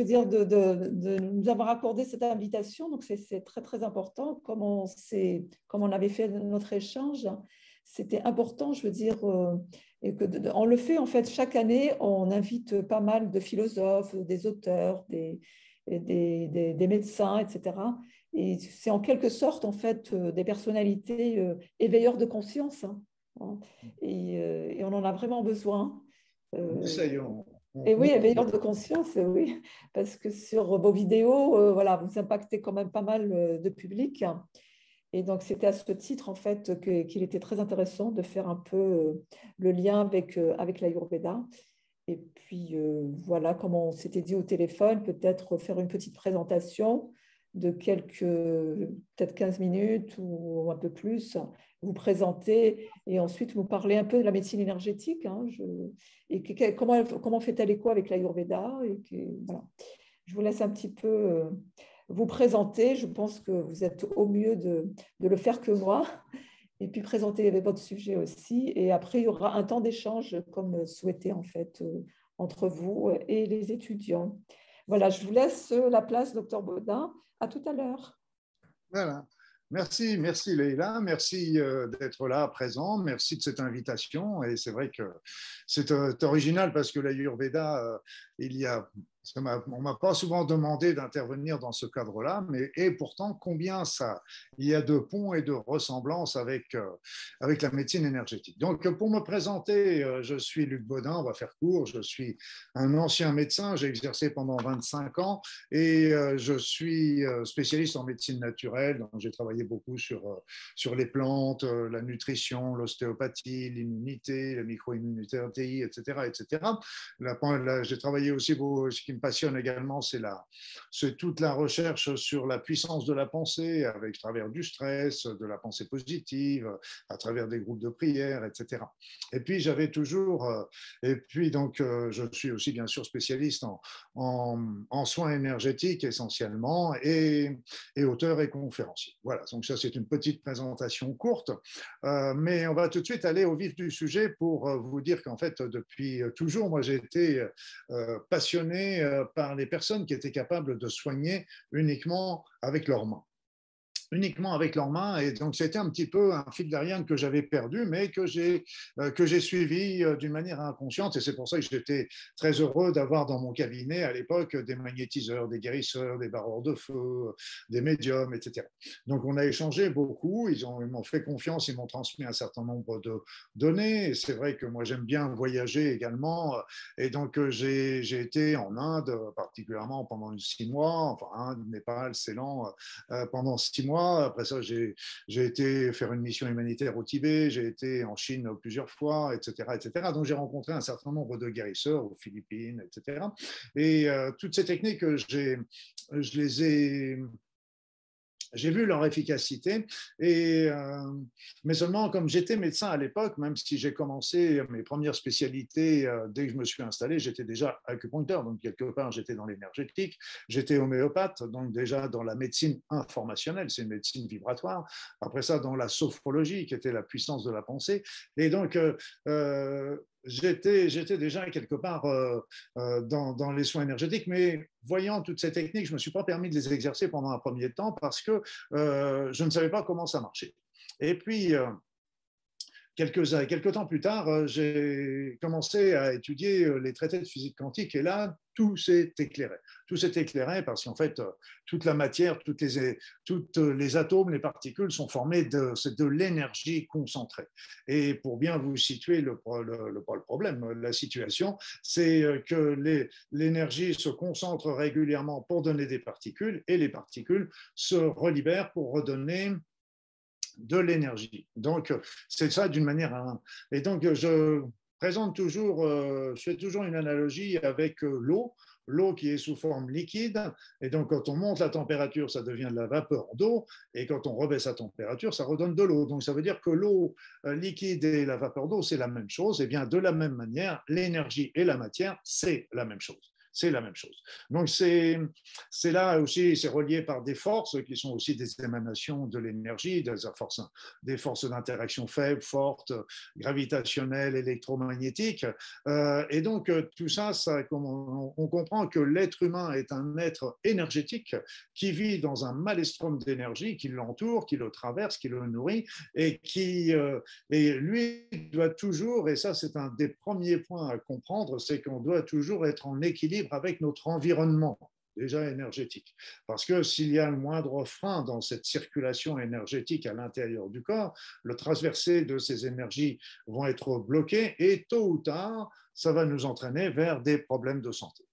veux dire, de, nous avoir accordé cette invitation. Donc, c'est très, très important. Comme on, comme on avait fait notre échange, c'était important, je veux dire, et que on le fait en fait chaque année. On invite pas mal de philosophes, des auteurs, des, des, médecins, etc. Et c'est en quelque sorte en fait des personnalités éveilleurs de conscience. Hein. Et, et, on en a vraiment besoin. Essayons. Et oui, éveilleur de conscience, oui, parce que sur vos vidéos, euh, voilà, vous impactez quand même pas mal euh, de public. Et donc, c'était à ce titre, en fait, qu'il était très intéressant de faire un peu euh, le lien avec, avec l'Ayurveda. Et puis, voilà, comme on s'était dit au téléphone, peut-être faire une petite présentation de quelques, peut-être 15 minutes ou un peu plus, vous présenter et ensuite vous parler un peu de la médecine énergétique hein, et comment, comment fait-elle écho avec l'Ayurveda. Et que, voilà. Je vous laisse un petit peu euh, vous présenter. Je pense que vous êtes au mieux de, de le faire que moi. Et puis présenter votre sujet aussi. Et après, il y aura un temps d'échange comme souhaité en fait euh, entre vous et les étudiants. Voilà, je vous laisse la place, docteur Baudin. À tout à l'heure. Voilà. Merci, merci Leïla, merci euh, d'être là présent, merci de cette invitation. Et c'est vrai que c'est euh, original parce que l'Ayurveda, euh, il y a on ne m'a pas souvent demandé d'intervenir dans ce cadre-là, mais et pourtant, combien ça, il y a de ponts et de ressemblances avec, euh, avec la médecine énergétique. Donc, pour me présenter, euh, je suis Luc Baudin, on va faire court, je suis un ancien médecin, j'ai exercé pendant 25 ans et euh, je suis spécialiste en médecine naturelle, donc j'ai travaillé beaucoup sur, sur les plantes, la nutrition, l'ostéopathie, l'immunité, la micro-immunité, etc. etc. J'ai travaillé aussi beaucoup qui me passionne également, c'est toute la recherche sur la puissance de la pensée, avec à travers du stress, de la pensée positive, à travers des groupes de prière, etc. Et puis j'avais toujours, euh, et puis donc euh, je suis aussi bien sûr spécialiste en, en, soins énergétiques essentiellement et, et, auteur et conférencier. Voilà, donc ça c'est une petite présentation courte, euh, mais on va tout de suite aller au vif du sujet pour vous dire qu'en fait depuis toujours, moi j'ai été passionné euh, par les personnes qui étaient capables de soigner uniquement avec leurs mains uniquement avec leurs mains. Et donc, c'était un petit peu un fil d'Ariane que j'avais perdu, mais que j'ai euh, que j'ai suivi euh, d'une manière inconsciente. Et c'est pour ça que j'étais très heureux d'avoir dans mon cabinet à l'époque des magnétiseurs, des guérisseurs, des barreurs de feu, des médiums, etc. Donc, on a échangé beaucoup. Ils m'ont fait confiance, ils m'ont transmis un certain nombre de données. Et c'est vrai que moi, j'aime bien voyager également. Et donc, euh, j'ai été en Inde, particulièrement pendant six mois, enfin, Inde, Népal, Ceylan, pendant six mois après ça, j'ai été faire une mission humanitaire au Tibet, j'ai été en Chine plusieurs fois, etc. etc. Donc, j'ai rencontré un certain nombre de guérisseurs aux Philippines, etc. Et euh, toutes ces techniques, je les ai j'ai vu leur efficacité, et, euh, mais seulement comme j'étais médecin à l'époque, même si j'ai commencé mes premières spécialités euh, dès que je me suis installé, j'étais déjà acupuncteur, donc quelque part j'étais dans l'énergétique, j'étais homéopathe, donc déjà dans la médecine informationnelle, c'est une médecine vibratoire, après ça dans la sophrologie qui était la puissance de la pensée, et donc euh, j'étais, déjà quelque part euh, euh, dans, les soins énergétiques, mais voyant toutes ces techniques, je ne me suis pas permis de les exercer pendant un premier temps parce que euh, je ne savais pas comment ça marchait. Et puis, quelques, quelques temps plus tard, j'ai commencé à étudier les traités de physique quantique et là, tout s'est éclairé. Tout s'est éclairé parce qu'en fait, euh, toute la matière, toutes les, atomes, les particules sont formés de, de l'énergie concentrée. Et pour bien vous situer le, le, le, problème, la situation, c'est euh, que l'énergie se concentre régulièrement pour donner des particules et les particules se relibèrent pour redonner de l'énergie. Donc, c'est ça d'une manière. Et donc, je présente toujours, euh, je fais toujours une analogie avec euh, l'eau, l'eau qui est sous forme liquide, et donc quand on monte la température, ça devient de la vapeur d'eau, et quand on rebaisse la température, ça redonne de l'eau. Donc ça veut dire que l'eau euh, liquide et la vapeur d'eau, c'est la même chose, et bien de la même manière, l'énergie et la matière, c'est la même chose. C'est la même chose. Donc c'est là aussi, c'est relié par des forces qui sont aussi des émanations de l'énergie, des forces, des forces d'interaction faibles, fortes, gravitationnelles, électromagnétiques. Euh, et donc tout ça, ça on, on comprend que l'être humain est un être énergétique qui vit dans un maelstrom d'énergie qui l'entoure, qui le traverse, qui le nourrit et qui euh, et lui doit toujours, et ça c'est un des premiers points à comprendre, c'est qu'on doit toujours être en équilibre avec notre environnement déjà énergétique. Parce que s'il y a le moindre frein dans cette circulation énergétique à l'intérieur du corps, le transversé de ces énergies vont être bloqués et tôt ou tard, ça va nous entraîner vers des problèmes de santé.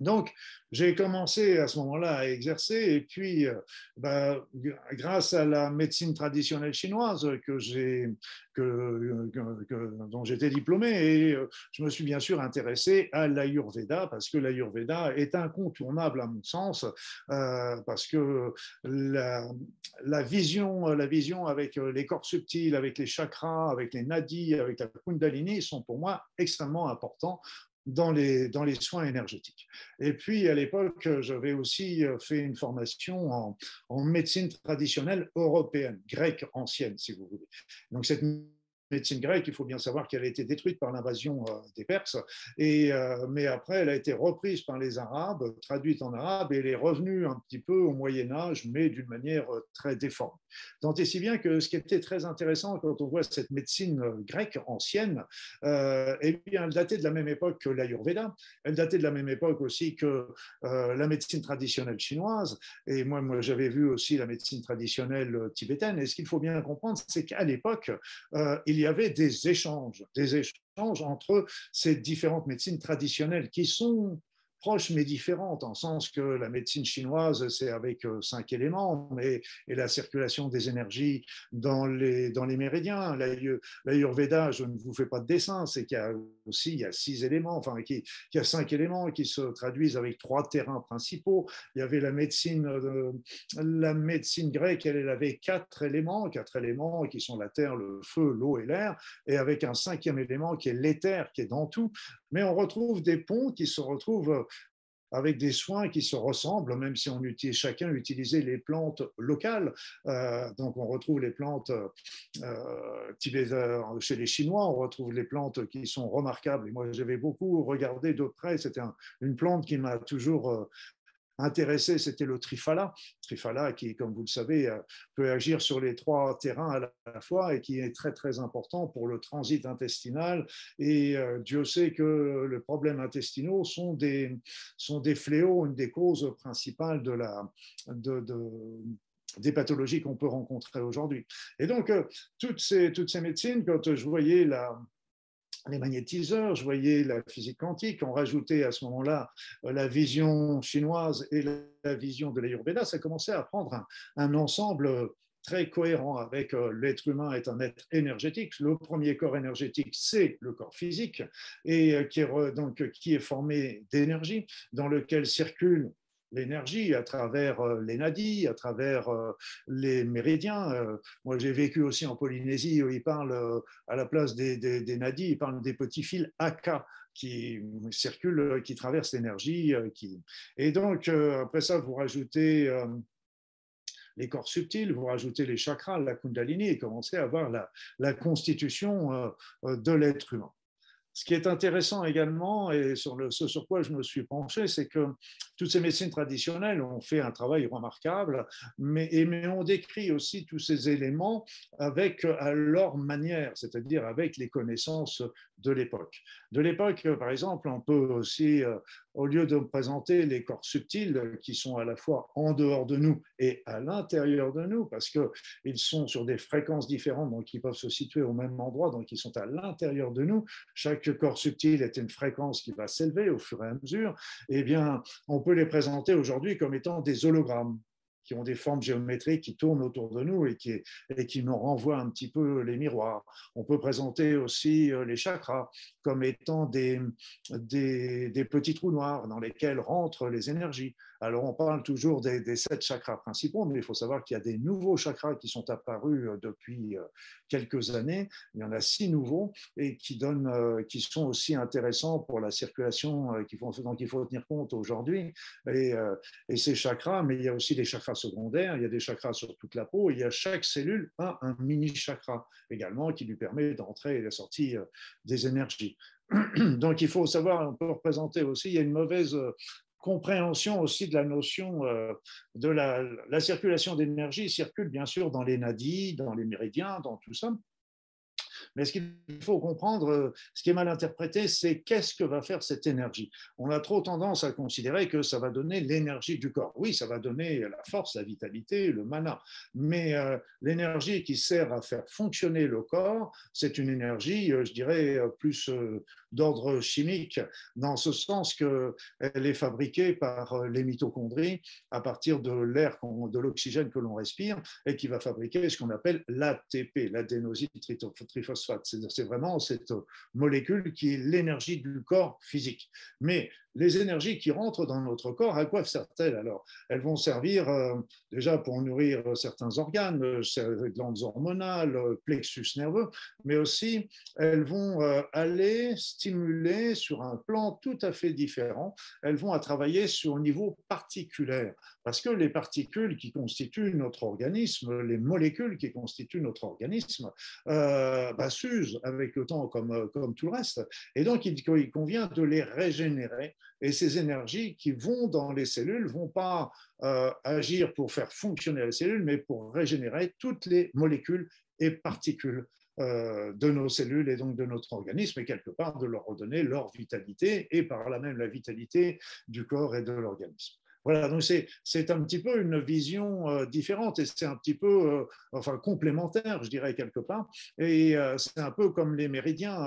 Donc, j'ai commencé à ce moment-là à exercer et puis, euh, bah, grâce à la médecine traditionnelle chinoise que j'ai, que, dont j'étais diplômé, et euh, je me suis bien sûr intéressé à l'Ayurveda parce que l'Ayurveda est incontournable à mon sens, euh, parce que la, la, vision, la vision avec les corps subtils, avec les chakras, avec les nadis, avec la kundalini sont pour moi extrêmement importants dans les, dans les soins énergétiques. Et puis, à l'époque, j'avais aussi euh, fait une formation en, médecine traditionnelle européenne, grecque ancienne, si vous voulez. Donc, cette médecine grecque, il faut bien savoir qu'elle a été détruite par l'invasion euh, des Perses, et, euh, mais après elle a été reprise par les Arabes, traduite en arabe, et elle est revenue un petit peu au Moyen Âge, mais d'une manière euh, très déformée. Tant et si bien que ce qui était très intéressant quand on voit cette médecine grecque ancienne, eh bien, elle datait de la même époque que l'Ayurveda, elle datait de la même époque aussi que la médecine traditionnelle chinoise, et moi, moi j'avais vu aussi la médecine traditionnelle tibétaine, et ce qu'il faut bien comprendre, c'est qu'à l'époque, il il y avait des échanges, des échanges entre ces différentes médecines traditionnelles qui sont proches mais différentes, en sens que la médecine chinoise, c'est avec euh, cinq éléments, mais, et la circulation des énergies dans les, dans les méridiens. L'Ayurveda, je ne vous fais pas de dessin, c'est qu'il y a aussi il y a six éléments, enfin, qu'il y a cinq éléments qui se traduisent avec trois terrains principaux. Il y avait la médecine, euh, la médecine grecque, elle, avait quatre éléments, quatre éléments qui sont la terre, le feu, l'eau et l'air, et avec un cinquième élément qui est l'éther, qui est dans tout. Mais on retrouve des ponts qui se retrouvent avec des soins qui se ressemblent, même si chacun utilisait les plantes locales. Euh, donc on retrouve les plantes euh, chez les Chinois, on retrouve les plantes qui sont remarquables. Et moi, j'avais beaucoup regardé de près. C'était une plante qui m'a toujours euh, intéressé, c'était le Trifala. Trifala qui, comme vous le savez, euh, peut agir sur les trois terrains à la fois et qui est très très important pour le transit intestinal. Et euh, Dieu sait que les problèmes intestinaux sont des, sont des fléaux, une des causes principales de la, de, des pathologies qu'on peut rencontrer aujourd'hui. Et donc, euh, toutes ces, toutes ces médecines, quand je voyais la, les magnétiseurs, je voyais la physique quantique, on rajoutait à ce moment-là euh, la vision chinoise et la vision de l'Ayurveda, ça commençait à prendre un, ensemble très cohérent avec euh, l'être humain est un être énergétique. Le premier corps énergétique, c'est le corps physique, et euh, qui est, donc, qui est formé d'énergie, dans lequel circulent l'énergie à travers euh, les nadis, à travers euh, les méridiens. Euh, moi, j'ai vécu aussi en Polynésie où ils parlent, à la place des, des, nadis, ils parlent des petits fils AK qui circulent, qui traversent l'énergie. Et donc, après ça, vous rajoutez les corps subtils, vous rajoutez les chakras, la kundalini, et commencez à voir la, la constitution de l'être humain. Ce qui est intéressant également, et sur le, ce sur quoi je me suis penché, c'est que toutes ces médecines traditionnelles ont fait un travail remarquable, mais, mais on décrit aussi tous ces éléments avec à leur manière, c'est-à-dire avec les connaissances de l'époque. De l'époque, par exemple, on peut aussi, euh, au lieu de présenter les corps subtils qui sont à la fois en dehors de nous et à l'intérieur de nous, parce qu'ils sont sur des fréquences différentes, donc ils peuvent se situer au même endroit, donc ils sont à l'intérieur de nous. Chaque corps subtil est une fréquence qui va s'élever au fur et à mesure. Eh bien, on peut les présenter aujourd'hui comme étant des hologrammes qui ont des formes géométriques qui tournent autour de nous et qui, et qui nous renvoient un petit peu les miroirs. On peut présenter aussi les chakras comme étant des, des petits trous noirs dans lesquels rentrent les énergies. Alors, on parle toujours des, sept chakras principaux, mais il faut savoir qu'il y a des nouveaux chakras qui sont apparus euh, depuis euh, quelques années. Il y en a six nouveaux et qui, donnent, euh, qui sont aussi intéressants pour la circulation, dont il faut tenir compte aujourd'hui. Et, et, ces chakras, mais il y a aussi des chakras secondaires, il y a des chakras sur toute la peau, et il y a chaque cellule a un mini chakra également qui lui permet d'entrer et de sortir des énergies. Donc, il faut savoir, on peut représenter aussi, il y a une mauvaise compréhension aussi de la notion euh, de la, la circulation d'énergie circule bien sûr dans les nadis, dans les méridiens, dans tout ça. Mais ce qu'il faut comprendre, euh, ce qui est mal interprété, c'est qu'est-ce que va faire cette énergie. On a trop tendance à considérer que ça va donner l'énergie du corps. Oui, ça va donner la force, la vitalité, le mana. Mais euh, l'énergie qui sert à faire fonctionner le corps, c'est une énergie, je dirais, plus d'ordre chimique, dans ce sens qu'elle est fabriquée par euh, les mitochondries à partir de l'air, de l'oxygène que l'on respire, et qui va fabriquer ce qu'on appelle l'ATP, l'adénosine triphosphate. C'est vraiment cette molécule qui est l'énergie du corps physique. Mais les énergies qui rentrent dans notre corps, à quoi servent-elles alors Elles vont servir euh, déjà pour nourrir certains organes, euh, glandes hormonales, plexus nerveux, mais aussi elles vont aller stimuler sur un plan tout à fait différent. Elles vont travailler sur un niveau particulier, parce que les particules qui constituent notre organisme, les molécules qui constituent notre organisme, euh, bah, s'usent avec le temps comme, tout le reste. Et donc, il convient de les régénérer. Et ces énergies qui vont dans les cellules ne vont pas euh, agir pour faire fonctionner les cellules, mais pour régénérer toutes les molécules et particules euh, de nos cellules et donc de notre organisme, et quelque part de leur redonner leur vitalité et par là même la vitalité du corps et de l'organisme. Voilà, donc c'est un petit peu une vision euh, différente et c'est un petit peu, euh, enfin, complémentaire, je dirais, quelque part. Et c'est un peu comme les méridiens.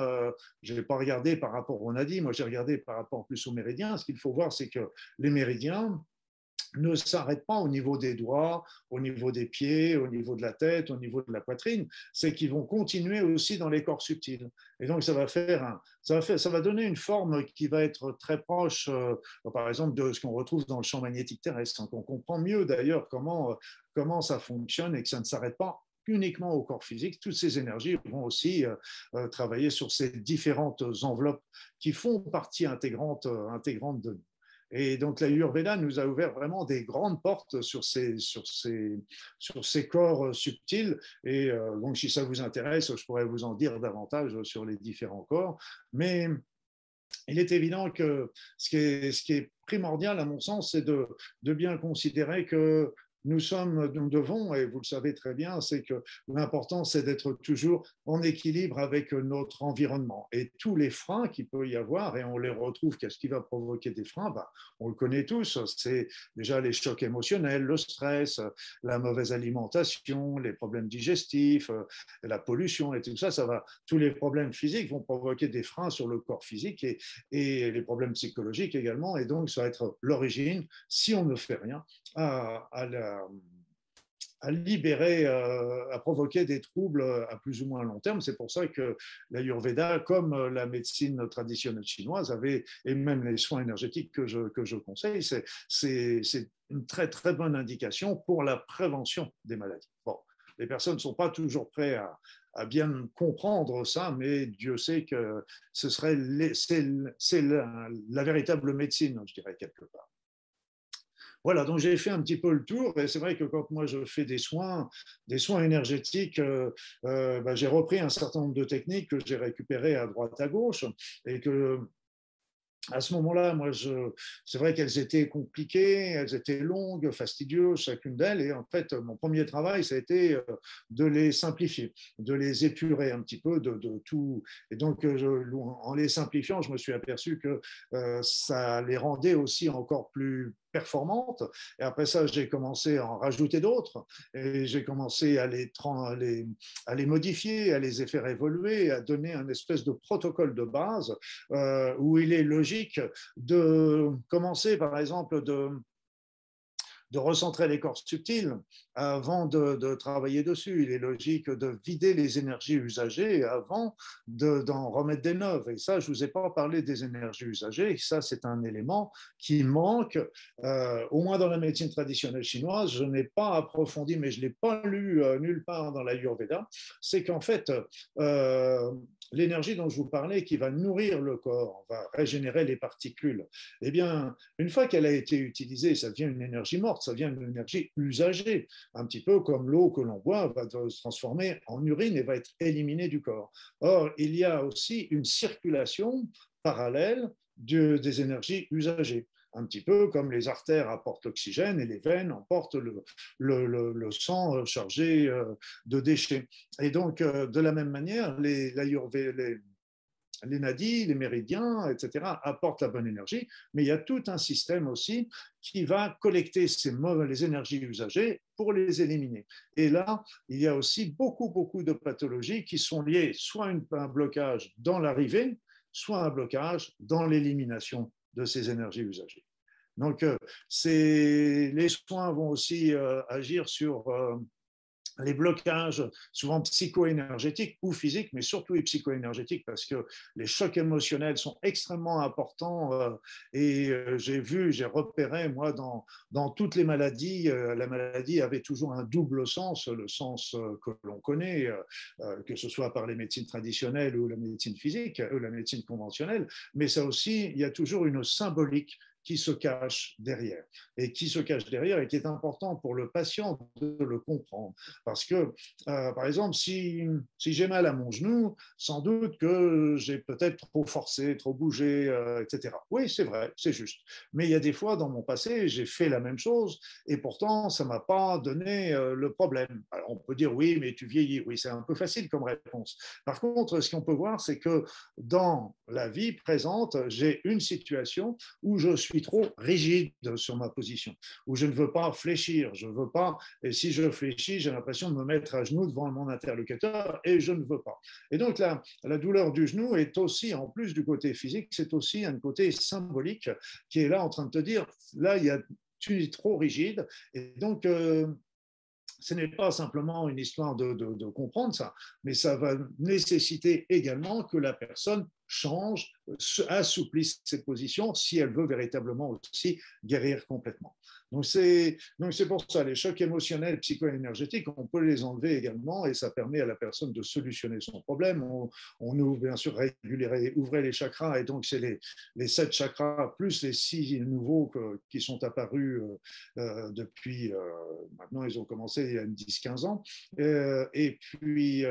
je n'ai pas regardé par rapport, on a dit, moi j'ai regardé par rapport plus aux méridiens. Ce qu'il faut voir, c'est que les méridiens, ne s'arrête pas au niveau des doigts, au niveau des pieds, au niveau de la tête, au niveau de la poitrine, c'est qu'ils vont continuer aussi dans les corps subtils. Et donc ça va faire, un, ça va faire, ça va donner une forme qui va être très proche, euh, par exemple, de ce qu'on retrouve dans le champ magnétique terrestre. Donc on comprend mieux d'ailleurs comment, euh, comment ça fonctionne et que ça ne s'arrête pas uniquement au corps physique. Toutes ces énergies vont aussi euh, travailler sur ces différentes enveloppes qui font partie intégrante, intégrante de. Et donc la Ayurveda nous a ouvert vraiment des grandes portes sur ces, sur ces, sur ces corps euh, subtils. Et euh, donc si ça vous intéresse, je pourrais vous en dire davantage sur les différents corps. Mais il est évident que ce qui est, ce qui est primordial, à mon sens, c'est de, de, bien considérer que nous sommes, nous devons, et vous le savez très bien, c'est que l'important, c'est d'être toujours en équilibre avec notre environnement. Et tous les freins qu'il peut y avoir, et on les retrouve, qu'est-ce qui va provoquer des freins? Bah, On le connaît tous, c'est déjà les chocs émotionnels, le stress, la mauvaise alimentation, les problèmes digestifs, la pollution et tout ça, ça va, tous les problèmes physiques vont provoquer des freins sur le corps physique et les problèmes psychologiques également. Et donc, ça va être l'origine, si on ne fait rien, à, libérer, euh, à provoquer des troubles à plus ou moins long terme. C'est pour ça que l'Ayurveda, comme la médecine traditionnelle chinoise, avait, et même les soins énergétiques que je, que je conseille, c'est une très très bonne indication pour la prévention des maladies. Bon, les personnes ne sont pas toujours prêtes à, à bien comprendre ça, mais Dieu sait que ce serait c'est la, la véritable médecine, je dirais quelque part. Voilà, donc j'ai fait un petit peu le tour et c'est vrai que quand moi je fais des soins, des soins énergétiques, euh, euh, bah, j'ai repris un certain nombre de techniques que j'ai récupérées à droite à gauche et que à ce moment-là, moi, c'est vrai qu'elles étaient compliquées, elles étaient longues, fastidieuses, chacune d'elles. Et en fait, mon premier travail, ça a été euh, de les simplifier, de les épurer un petit peu de, tout. Et donc, en les simplifiant, je me suis aperçu que ça les rendait aussi encore plus performantes. Et après ça, j'ai commencé à en rajouter d'autres et j'ai commencé à les, à les, modifier, à les faire évoluer, à donner un espèce de protocole de base euh, où il est logique de commencer, par exemple, de de recentrer les corps subtils avant de, travailler dessus. Il est logique de vider les énergies usagées avant d'en remettre des neuves. Et ça, je ne vous ai pas parlé des énergies usagées. Ça, c'est un élément qui manque, euh, au moins dans la médecine traditionnelle chinoise. Je n'ai pas approfondi, mais je ne l'ai pas lu euh, nulle part dans la l'Ayurveda. C'est qu'en fait, euh, l'énergie dont je vous parlais, qui va nourrir le corps, va régénérer les particules, eh bien, une fois qu'elle a été utilisée, ça devient une énergie morte, ça devient une énergie usagée, un petit peu comme l'eau que l'on boit va se transformer en urine et va être éliminée du corps. Or, il y a aussi une circulation parallèle des énergies usagées un petit peu comme les artères apportent l'oxygène et les veines emportent le, sang euh, chargé euh, de déchets. Et donc, euh, de la même manière, les, les, les nadis, les méridiens, etc., apportent la bonne énergie, mais il y a tout un système aussi qui va collecter les énergies usagées pour les éliminer. Et là, il y a aussi beaucoup, beaucoup de pathologies qui sont liées soit à un blocage dans l'arrivée, soit un blocage dans l'élimination de ces énergies usagées. Donc, euh, les soins vont aussi euh, agir sur euh, les blocages, souvent psycho-énergétiques ou physiques, mais surtout psycho-énergétiques, parce que les chocs émotionnels sont extrêmement importants. et j'ai vu, j'ai repéré, moi, dans, dans toutes les maladies, la maladie avait toujours un double sens, le sens que l'on connaît, que ce soit par les médecines traditionnelles ou la médecine physique, ou la médecine conventionnelle, mais ça aussi, il y a toujours une symbolique qui se cache derrière. Et qui se cache derrière et qui est important pour le patient de le comprendre. Parce que, euh, par exemple, si, si j'ai mal à mon genou, sans doute que j'ai peut-être trop forcé, trop bougé, euh, etc. Oui, c'est vrai, c'est juste. Mais il y a des fois dans mon passé, j'ai fait la même chose et pourtant, ça ne m'a pas donné euh, le problème. Alors, on peut dire oui, mais tu vieillis. Oui, c'est un peu facile comme réponse. Par contre, ce qu'on peut voir, c'est que dans la vie présente, j'ai une situation où je suis trop rigide sur ma position, où je ne veux pas fléchir, je ne veux pas, et si je fléchis, j'ai l'impression de me mettre à genoux devant mon interlocuteur et je ne veux pas. Et donc la, la douleur du genou est aussi, en plus du côté physique, c'est aussi un côté symbolique qui est là en train de te dire, là, il y a, tu es trop rigide, et donc... Euh, ce n'est pas simplement une histoire de, de, comprendre ça, mais ça va nécessiter également que la personne change, assouplisse ses positions si elle veut véritablement aussi guérir complètement. Donc c'est, pour ça, les chocs émotionnels, psycho-énergétiques, on peut les enlever également et ça permet à la personne de solutionner son problème. On, ouvre bien sûr réguler, ouvrir les chakras et donc c'est les, les sept chakras plus les six nouveaux qui sont apparus euh, euh, depuis, euh, maintenant ils ont commencé il y a 10-15 ans. et puis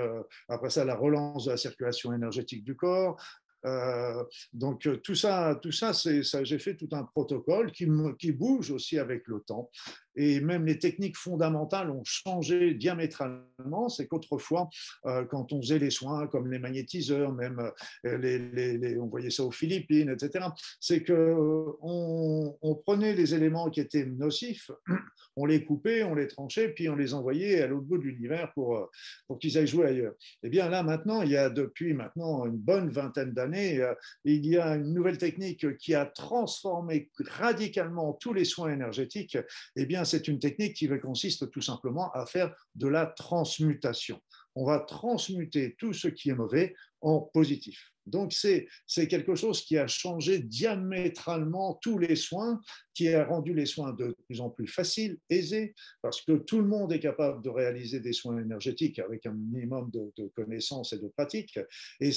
après ça, la relance de la circulation énergétique du corps, euh, donc euh, tout ça, tout ça, ça j'ai fait tout un protocole qui, qui, bouge aussi avec le temps et même les techniques fondamentales ont changé diamétralement. C'est qu'autrefois, euh, quand on faisait les soins comme les magnétiseurs, même euh, les, on voyait ça aux Philippines, etc., c'est qu'on euh, on prenait les éléments qui étaient nocifs, on les coupait, on les tranchait, puis on les envoyait à l'autre bout de l'univers pour, pour qu'ils aillent jouer ailleurs. Et eh bien là, maintenant, il y a depuis maintenant une bonne vingtaine d'années, il y a une nouvelle technique qui a transformé radicalement tous les soins énergétiques. et eh c'est une technique qui consiste tout simplement à faire de la transmutation. On va transmuter tout ce qui est mauvais en positif. Donc c'est quelque chose qui a changé diamétralement tous les soins, qui a rendu les soins de plus en plus faciles, aisés, parce que tout le monde est capable de réaliser des soins énergétiques avec un minimum de, connaissances et de pratiques. Et,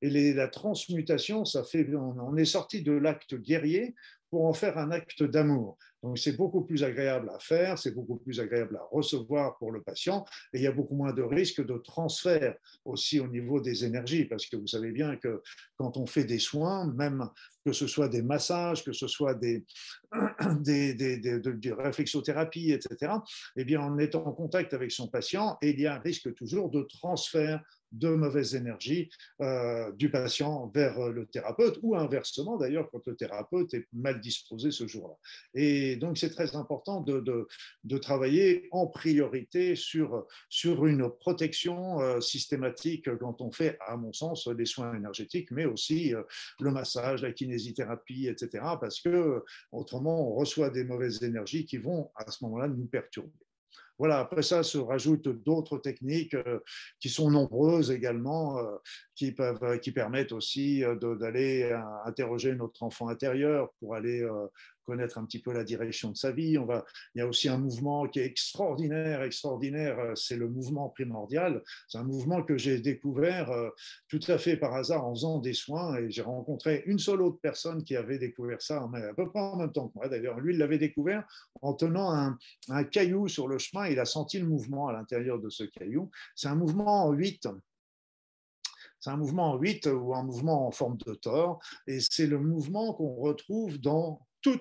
et la transmutation, ça fait, on est sorti de l'acte guerrier pour en faire un acte d'amour. Donc c'est beaucoup plus agréable à faire, c'est beaucoup plus agréable à recevoir pour le patient et il y a beaucoup moins de risques de transfert aussi au niveau des énergies parce que vous savez bien que quand on fait des soins, même que ce soit des massages, que ce soit des, des, des, des, réflexothérapie, etc., eh bien on est en contact avec son patient et il y a un risque toujours de transfert de mauvaises énergies euh, du patient vers le thérapeute ou inversement d'ailleurs quand le thérapeute est mal disposé ce jour-là. Et donc c'est très important de, de, travailler en priorité sur, sur une protection euh, systématique quand on fait, à mon sens, les soins énergétiques, mais aussi euh, le massage, la kinésithérapie, etc. Parce que autrement on reçoit des mauvaises énergies qui vont à ce moment-là nous perturber. Voilà, après ça se rajoutent d'autres techniques euh, qui sont nombreuses également, euh, qui, peuvent, qui permettent aussi euh, d'aller interroger notre enfant intérieur pour aller connaître un petit peu la direction de sa vie. On va, il y a aussi un mouvement qui est extraordinaire, extraordinaire, euh, c'est le mouvement primordial. C'est un mouvement que j'ai découvert euh, tout à fait par hasard en faisant des soins et j'ai rencontré une seule autre personne qui avait découvert ça à peu près en même temps que moi. D'ailleurs, lui, il l'avait découvert en tenant un, caillou sur le chemin. Il a senti le mouvement à l'intérieur de ce caillou. C'est un mouvement en 8 c'est un mouvement en 8 ou un mouvement en forme de tort, et c'est le mouvement qu'on retrouve dans tout,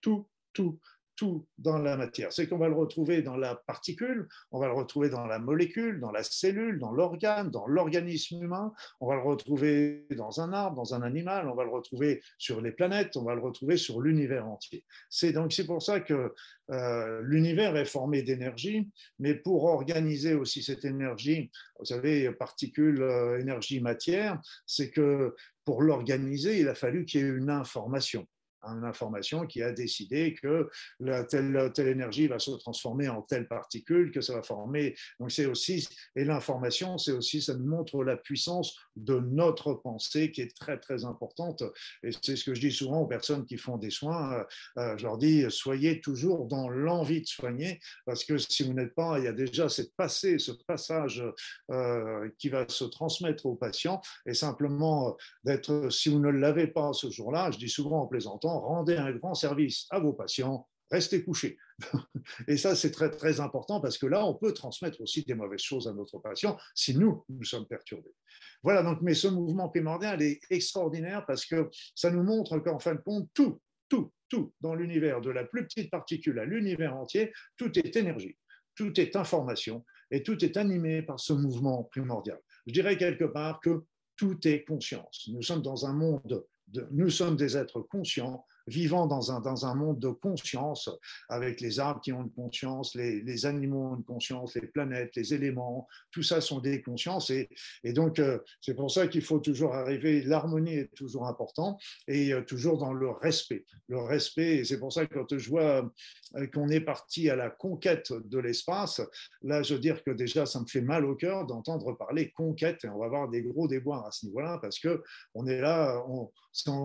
tout, tout, tout dans la matière. C'est qu'on va le retrouver dans la particule, on va le retrouver dans la molécule, dans la cellule, dans l'organe, dans l'organisme humain, on va le retrouver dans un arbre, dans un animal, on va le retrouver sur les planètes, on va le retrouver sur l'univers entier. C'est donc c'est pour ça que euh, l'univers est formé d'énergie, mais pour organiser aussi cette énergie, vous savez, particules, euh, énergie, matière, c'est que pour l'organiser, il a fallu qu'il y ait une information une information qui a décidé que la telle, telle énergie va se transformer en telle particule, que ça va former. Donc c'est aussi, et l'information, c'est aussi, ça nous montre la puissance de notre pensée qui est très très importante. Et c'est ce que je dis souvent aux personnes qui font des soins. Euh, euh, je leur dis, soyez toujours dans l'envie de soigner, parce que si vous n'êtes pas, il y a déjà cette passé, ce passage euh, qui va se transmettre aux patients, et simplement d'être, si vous ne l'avez pas ce jour-là, je dis souvent en plaisantant, rendez un grand service à vos patients, restez couchés. Et ça, c'est très, très important parce que là, on peut transmettre aussi des mauvaises choses à notre patient si nous, nous sommes perturbés. Voilà, donc, mais ce mouvement primordial est extraordinaire parce que ça nous montre qu'en fin de compte, tout, tout, tout dans l'univers, de la plus petite particule à l'univers entier, tout est énergie, tout est information et tout est animé par ce mouvement primordial. Je dirais quelque part que tout est conscience. Nous sommes dans un monde nous sommes des êtres conscients vivant dans un, dans un monde de conscience, avec les arbres qui ont une conscience, les, les, animaux ont une conscience, les planètes, les éléments, tout ça sont des consciences. Et, et donc, euh, c'est pour ça qu'il faut toujours arriver, l'harmonie est toujours important, et euh, toujours dans le respect. Le respect, et c'est pour ça que quand je vois euh, qu'on est parti à la conquête de l'espace, là, je veux dire que déjà, ça me fait mal au cœur d'entendre parler conquête, et on va avoir des gros déboires à ce niveau-là, parce que on est là, on,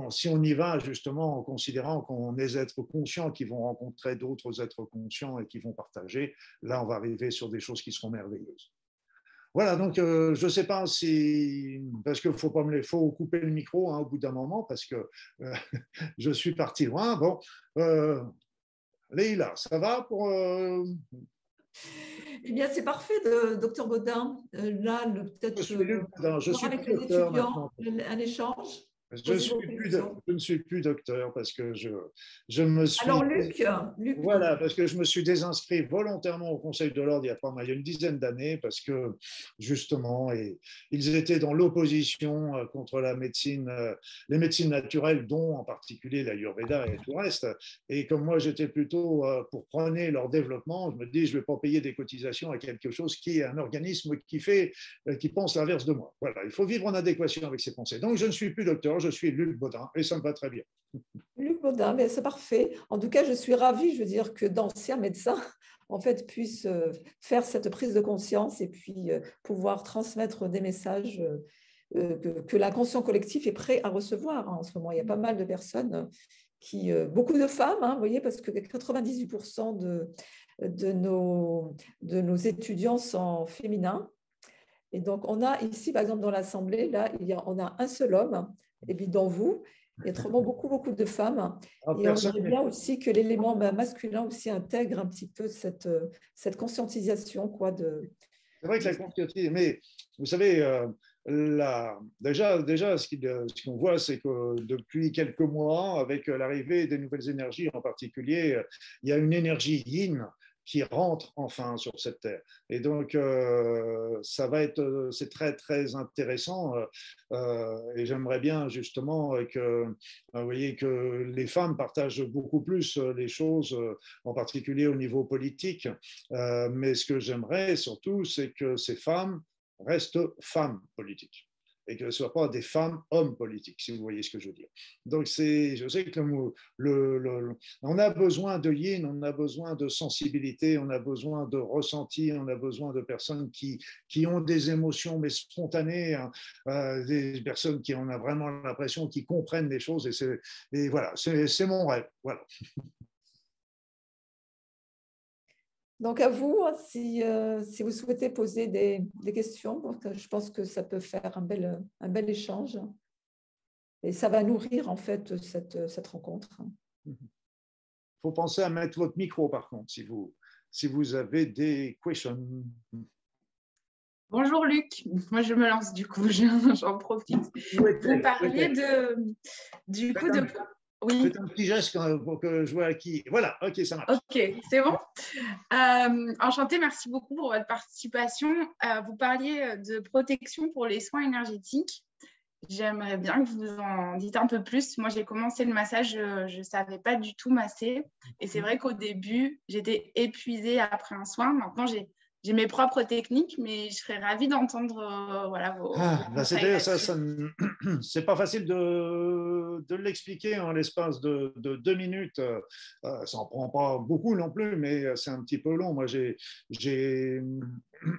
si on y va justement en considérant qu'on est êtres conscients qui vont rencontrer d'autres êtres conscients et qui vont partager, là, on va arriver sur des choses qui seront merveilleuses. Voilà, donc euh, je ne sais pas si, parce qu'il faut pas me faut couper le micro hein, au bout d'un moment, parce que euh, je suis parti loin. Bon, euh, Leïla, ça va pour eh bien, c'est parfait, docteur Baudin. Là, peut-être avec les étudiants, un échange. Je, ne suis plus docteur parce que je, je me suis. Alors, Luc, Voilà, parce que je me suis désinscrit volontairement au Conseil de l'Ordre il y a pas mal, il y a une dizaine d'années, parce que justement, et, ils étaient dans l'opposition euh, contre la médecine, euh, les médecines naturelles, dont en particulier la l'Ayurveda et tout le reste. Et comme moi, j'étais plutôt euh, pour prôner leur développement, je me dis, je ne vais pas payer des cotisations à quelque chose qui est un organisme qui, fait, qui pense l'inverse de moi. Voilà, il faut vivre en adéquation avec ses pensées. Donc, je ne suis plus docteur je suis Luc Baudin et ça me va très bien. Luc Baudin, mais c'est parfait. En tout cas, je suis ravie, je veux dire, que d'anciens médecins en fait, puissent euh, faire cette prise de conscience et puis euh, pouvoir transmettre des messages euh, que, la conscience collective est prêt à recevoir en ce moment. Il y a pas mal de personnes qui, beaucoup de femmes, hein, vous voyez, parce que 98% de, de, nos, de nos étudiants sont féminins. Et donc, on a ici, par exemple, dans l'Assemblée, là, il y on a un seul homme et puis dans vous, il y a vraiment beaucoup, beaucoup de femmes. Ah, et on aimerait bien aussi que l'élément masculin aussi intègre un petit peu cette, cette conscientisation. Quoi, de... C'est vrai que la conscientisation, mais vous savez, euh, déjà, déjà, ce qu'on voit, c'est que depuis quelques mois, avec l'arrivée des nouvelles énergies en particulier, il y a une énergie yin qui rentre enfin sur cette terre. Et donc, euh, ça va être, c'est très, très intéressant. et j'aimerais bien justement que, vous voyez, que les femmes partagent beaucoup plus les choses, en particulier au niveau politique. mais ce que j'aimerais surtout, c'est que ces femmes restent femmes politiques et que ce ne soient pas des femmes hommes politiques, si vous voyez ce que je veux dire. Donc, je sais que le, on a besoin de yin, on a besoin de sensibilité, on a besoin de ressenti, on a besoin de personnes qui, qui ont des émotions, mais spontanées, hein, euh, des personnes qui ont vraiment l'impression qu'ils comprennent les choses. Et, et voilà, c'est mon rêve. Voilà. Donc à vous, si, euh, si vous souhaitez poser des, des, questions, je pense que ça peut faire un bel, un bel échange. Et ça va nourrir en fait cette, cette rencontre. Il faut penser à mettre votre micro par contre, si vous, si vous avez des questions. Bonjour Luc, moi je me lance du coup, j'en profite. Vous parliez de, du coup de... Oui. Faites un petit geste pour que je vois qui. Voilà, ok, ça marche. Ok, c'est bon. Euh, enchanté, merci beaucoup pour votre participation. Euh, vous parliez de protection pour les soins énergétiques. J'aimerais bien que vous en dites un peu plus. Moi, j'ai commencé le massage, je ne savais pas du tout masser. Et c'est mhm. vrai qu'au début, j'étais épuisée après un soin. Maintenant, j'ai j'ai mes propres techniques, mais je serais ravie d'entendre euh, voilà, vos. Ah, bah, c'est pas facile de, de l'expliquer en l'espace de, de, deux minutes. Euh, ça n'en prend pas beaucoup non plus, mais c'est un petit peu long. Moi, j'ai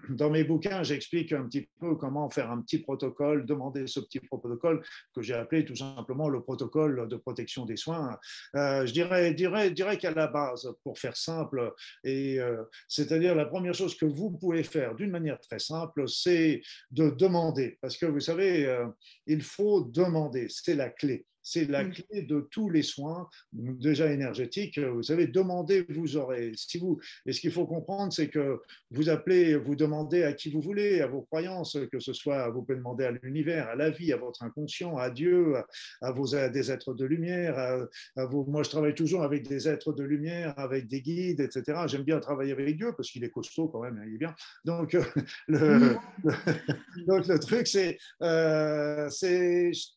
dans mes bouquins, j'explique un petit peu comment faire un petit protocole, demander ce petit protocole que j'ai appelé tout simplement le protocole de protection des soins. Euh, je dirais, dirais, dirais qu'à la base, pour faire simple, et euh, c'est-à-dire la première chose que vous pouvez faire d'une manière très simple, c'est de demander, parce que vous savez, euh, il faut demander, c'est la clé. C'est la mm. clé de tous les soins, déjà énergétiques. Vous savez, demandez, vous aurez. Si vous, et ce qu'il faut comprendre, c'est que vous appelez, vous demandez à qui vous voulez, à vos croyances, que ce soit, vous pouvez demander à l'univers, à la vie, à votre inconscient, à Dieu, à, vos, des êtres de lumière. À, vos, moi, je travaille toujours avec des êtres de lumière, avec des guides, etc. J'aime bien travailler avec Dieu parce qu'il est costaud quand même, il est bien. Donc, le, donc le truc, c'est euh,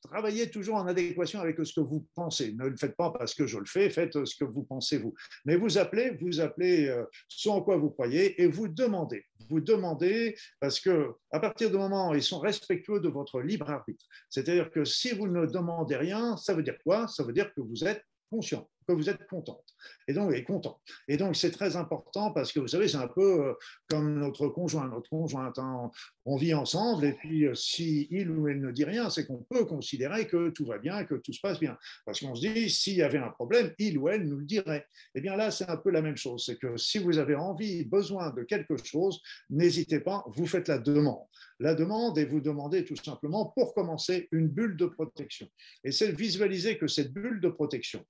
travailler toujours en adéquation avec ce que vous pensez. Ne le faites pas parce que je le fais, faites ce que vous pensez vous. Mais vous appelez, vous appelez euh, ce en quoi vous croyez et vous demandez. Vous demandez parce que à partir du moment où ils sont respectueux de votre libre arbitre. C'est-à-dire que si vous ne demandez rien, ça veut dire quoi? Ça veut dire que vous êtes conscient que vous êtes contente. Et donc, est content. Et donc, c'est très important parce que vous savez, c'est un peu euh, comme notre conjoint. Notre conjointe, hein, on vit ensemble et puis euh, si il ou elle ne dit rien, c'est qu'on peut considérer que tout va bien, que tout se passe bien. Parce qu'on se dit, s'il y avait un problème, il ou elle nous le dirait. Eh bien là, c'est un peu la même chose. C'est que si vous avez envie, besoin de quelque chose, n'hésitez pas, vous faites la demande la demande et vous demandez tout simplement, pour commencer, une bulle de protection. Et c'est visualiser que cette bulle de protection,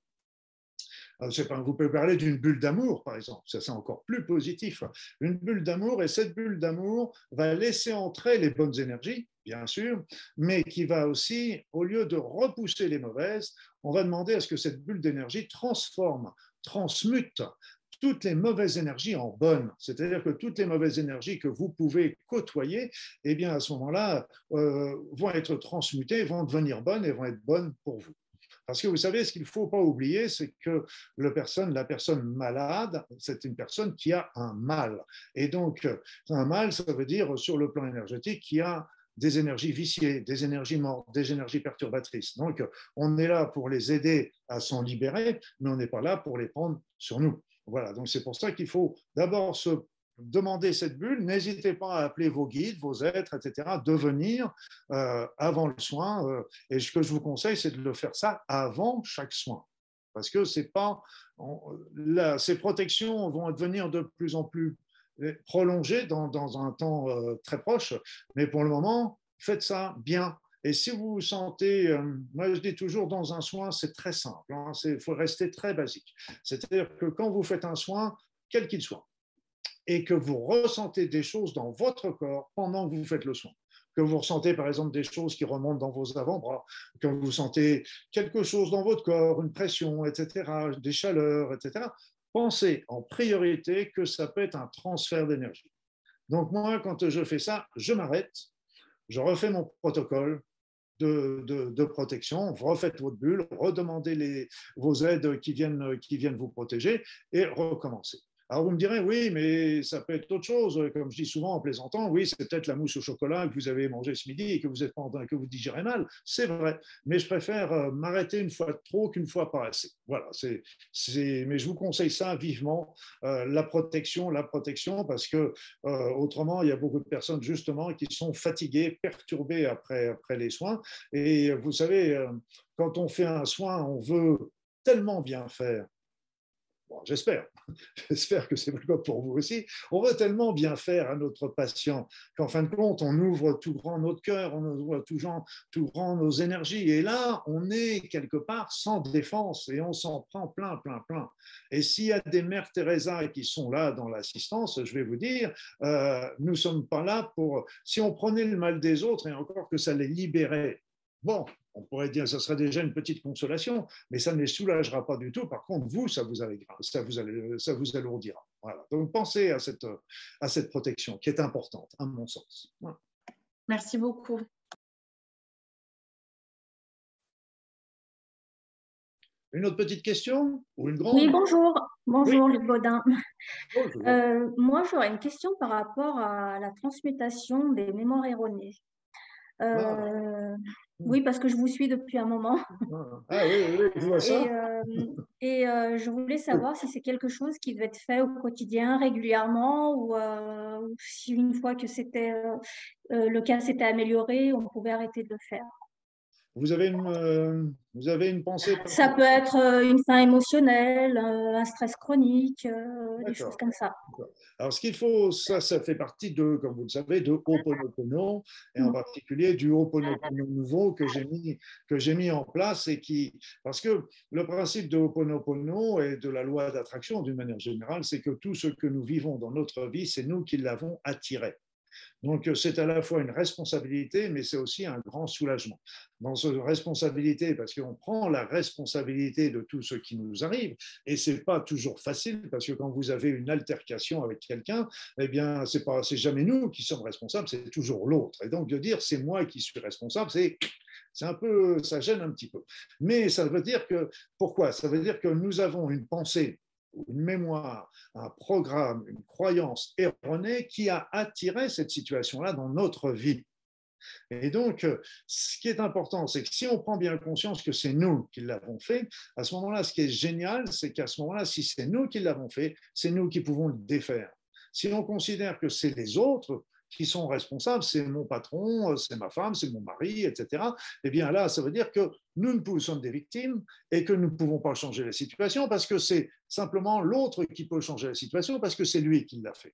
vous pouvez parler d'une bulle d'amour, par exemple. Ça, c'est encore plus positif. Une bulle d'amour, et cette bulle d'amour va laisser entrer les bonnes énergies, bien sûr, mais qui va aussi, au lieu de repousser les mauvaises, on va demander à ce que cette bulle d'énergie transforme, transmute toutes les mauvaises énergies en bonnes. C'est-à-dire que toutes les mauvaises énergies que vous pouvez côtoyer, eh bien, à ce moment-là, euh, vont être transmutées, vont devenir bonnes et vont être bonnes pour vous. Parce que vous savez, ce qu'il ne faut pas oublier, c'est que la personne, la personne malade, c'est une personne qui a un mal. Et donc, un mal, ça veut dire sur le plan énergétique qui a des énergies viciées, des énergies mortes, des énergies perturbatrices. Donc, on est là pour les aider à s'en libérer, mais on n'est pas là pour les prendre sur nous. Voilà, donc c'est pour ça qu'il faut d'abord se demandez cette bulle, n'hésitez pas à appeler vos guides, vos êtres, etc., de venir euh, avant le soin. Euh, et ce que je vous conseille, c'est de le faire ça avant chaque soin. Parce que c'est pas, ces protections vont devenir de plus en plus prolongées dans, un temps euh, très proche. Mais pour le moment, faites ça bien. Et si vous vous sentez, moi je dis toujours dans un soin, c'est très simple, il hein, faut rester très basique. C'est-à-dire que quand vous faites un soin, quel qu'il soit, et que vous ressentez des choses dans votre corps pendant que vous faites le soin. Que vous ressentez par exemple des choses qui remontent dans vos avant-bras, que vous sentez quelque chose dans votre corps, une pression, etc., des chaleurs, etc. pensez en priorité que ça peut être un transfert d'énergie. Donc moi, quand je fais ça, je m'arrête, je refais mon protocole, de, de, protection, refaites votre bulle, redemandez les, vos aides qui viennent, qui viennent vous protéger et recommencez. Alors vous me direz, oui, mais ça peut être autre chose. Comme je dis souvent en plaisantant, oui, c'est peut-être la mousse au chocolat que vous avez mangé ce midi et que vous, êtes, que vous digérez mal. C'est vrai. Mais je préfère euh, m'arrêter une fois trop qu'une fois pas assez. Voilà. C'est, mais je vous conseille ça vivement, euh, la protection, la protection, parce que euh, autrement, il y a beaucoup de personnes justement qui sont fatiguées, perturbées après, après les soins. Et vous savez, quand on fait un soin, on veut tellement bien faire j'espère, j'espère que c'est le cas pour vous aussi. On veut tellement bien faire à notre patient qu'en fin de compte, on ouvre tout grand notre cœur, on ouvre tout tout grand nos énergies. Et là, on est quelque part sans défense et on s'en prend plein, plein, plein. Et s'il y a des mères Teresa qui sont là dans l'assistance, je vais vous dire, euh, nous ne sommes pas là pour. Si on prenait le mal des autres et encore que ça les libérait, bon, on pourrait dire que ce serait déjà une petite consolation, mais ça ne les soulagera pas du tout. Par contre, vous, ça vous, ça vous, ça vous alourdira. Voilà. Donc, pensez à cette, à cette protection qui est importante, à mon sens. Merci beaucoup. Une autre petite question ou une grande? Oui, bonjour. Bonjour, Luc Baudin. Euh, moi, j'aurais une question par rapport à la transmutation des mémoires erronées. Euh, oui, parce que je vous suis depuis un moment. Ah oui, oui, je vois ça. Et, euh, euh, je voulais savoir si c'est quelque chose qui devait être fait au quotidien, régulièrement, ou si une fois que c'était le cas s'était amélioré, on pouvait arrêter de le faire. Vous avez une, euh, vous avez une pensée Ça peut être euh, une faim émotionnelle, euh, un stress chronique, des choses comme ça. Alors, ce qu'il faut, ça, ça fait partie de, comme vous le savez, de Ho'oponopono, et en mm. particulier du Ho'oponopono nouveau que j'ai mis, que j'ai mis en place et qui, parce que le principe de Ho'oponopono et de la loi d'attraction, d'une manière générale, c'est que tout ce que nous vivons dans notre vie, c'est nous qui l'avons attiré. Donc c'est à la fois une responsabilité, mais c'est aussi un grand soulagement. Dans cette responsabilité, parce qu'on prend la responsabilité de tout ce qui nous arrive, et c'est pas toujours facile, parce que quand vous avez une altercation avec quelqu'un, eh bien c'est pas, c'est jamais nous qui sommes responsables, c'est toujours l'autre. Et donc de dire c'est moi qui suis responsable, c'est c'est un peu, ça gêne un petit peu. Mais ça veut dire que, pourquoi? Ça veut dire que nous avons une pensée une mémoire, un programme, une croyance erronée qui a attiré cette situation-là dans notre vie. Et donc, ce qui est important, c'est que si on prend bien conscience que c'est nous qui l'avons fait, à ce moment-là, ce qui est génial, c'est qu'à ce moment-là, si c'est nous qui l'avons fait, c'est nous qui pouvons le défaire. Si on considère que c'est les autres, qui sont responsables, c'est mon patron, c'est ma femme, c'est mon mari, etc. Eh bien là, ça veut dire que nous, nous sommes des victimes et que nous ne pouvons pas changer la situation parce que c'est simplement l'autre qui peut changer la situation parce que c'est lui qui l'a fait.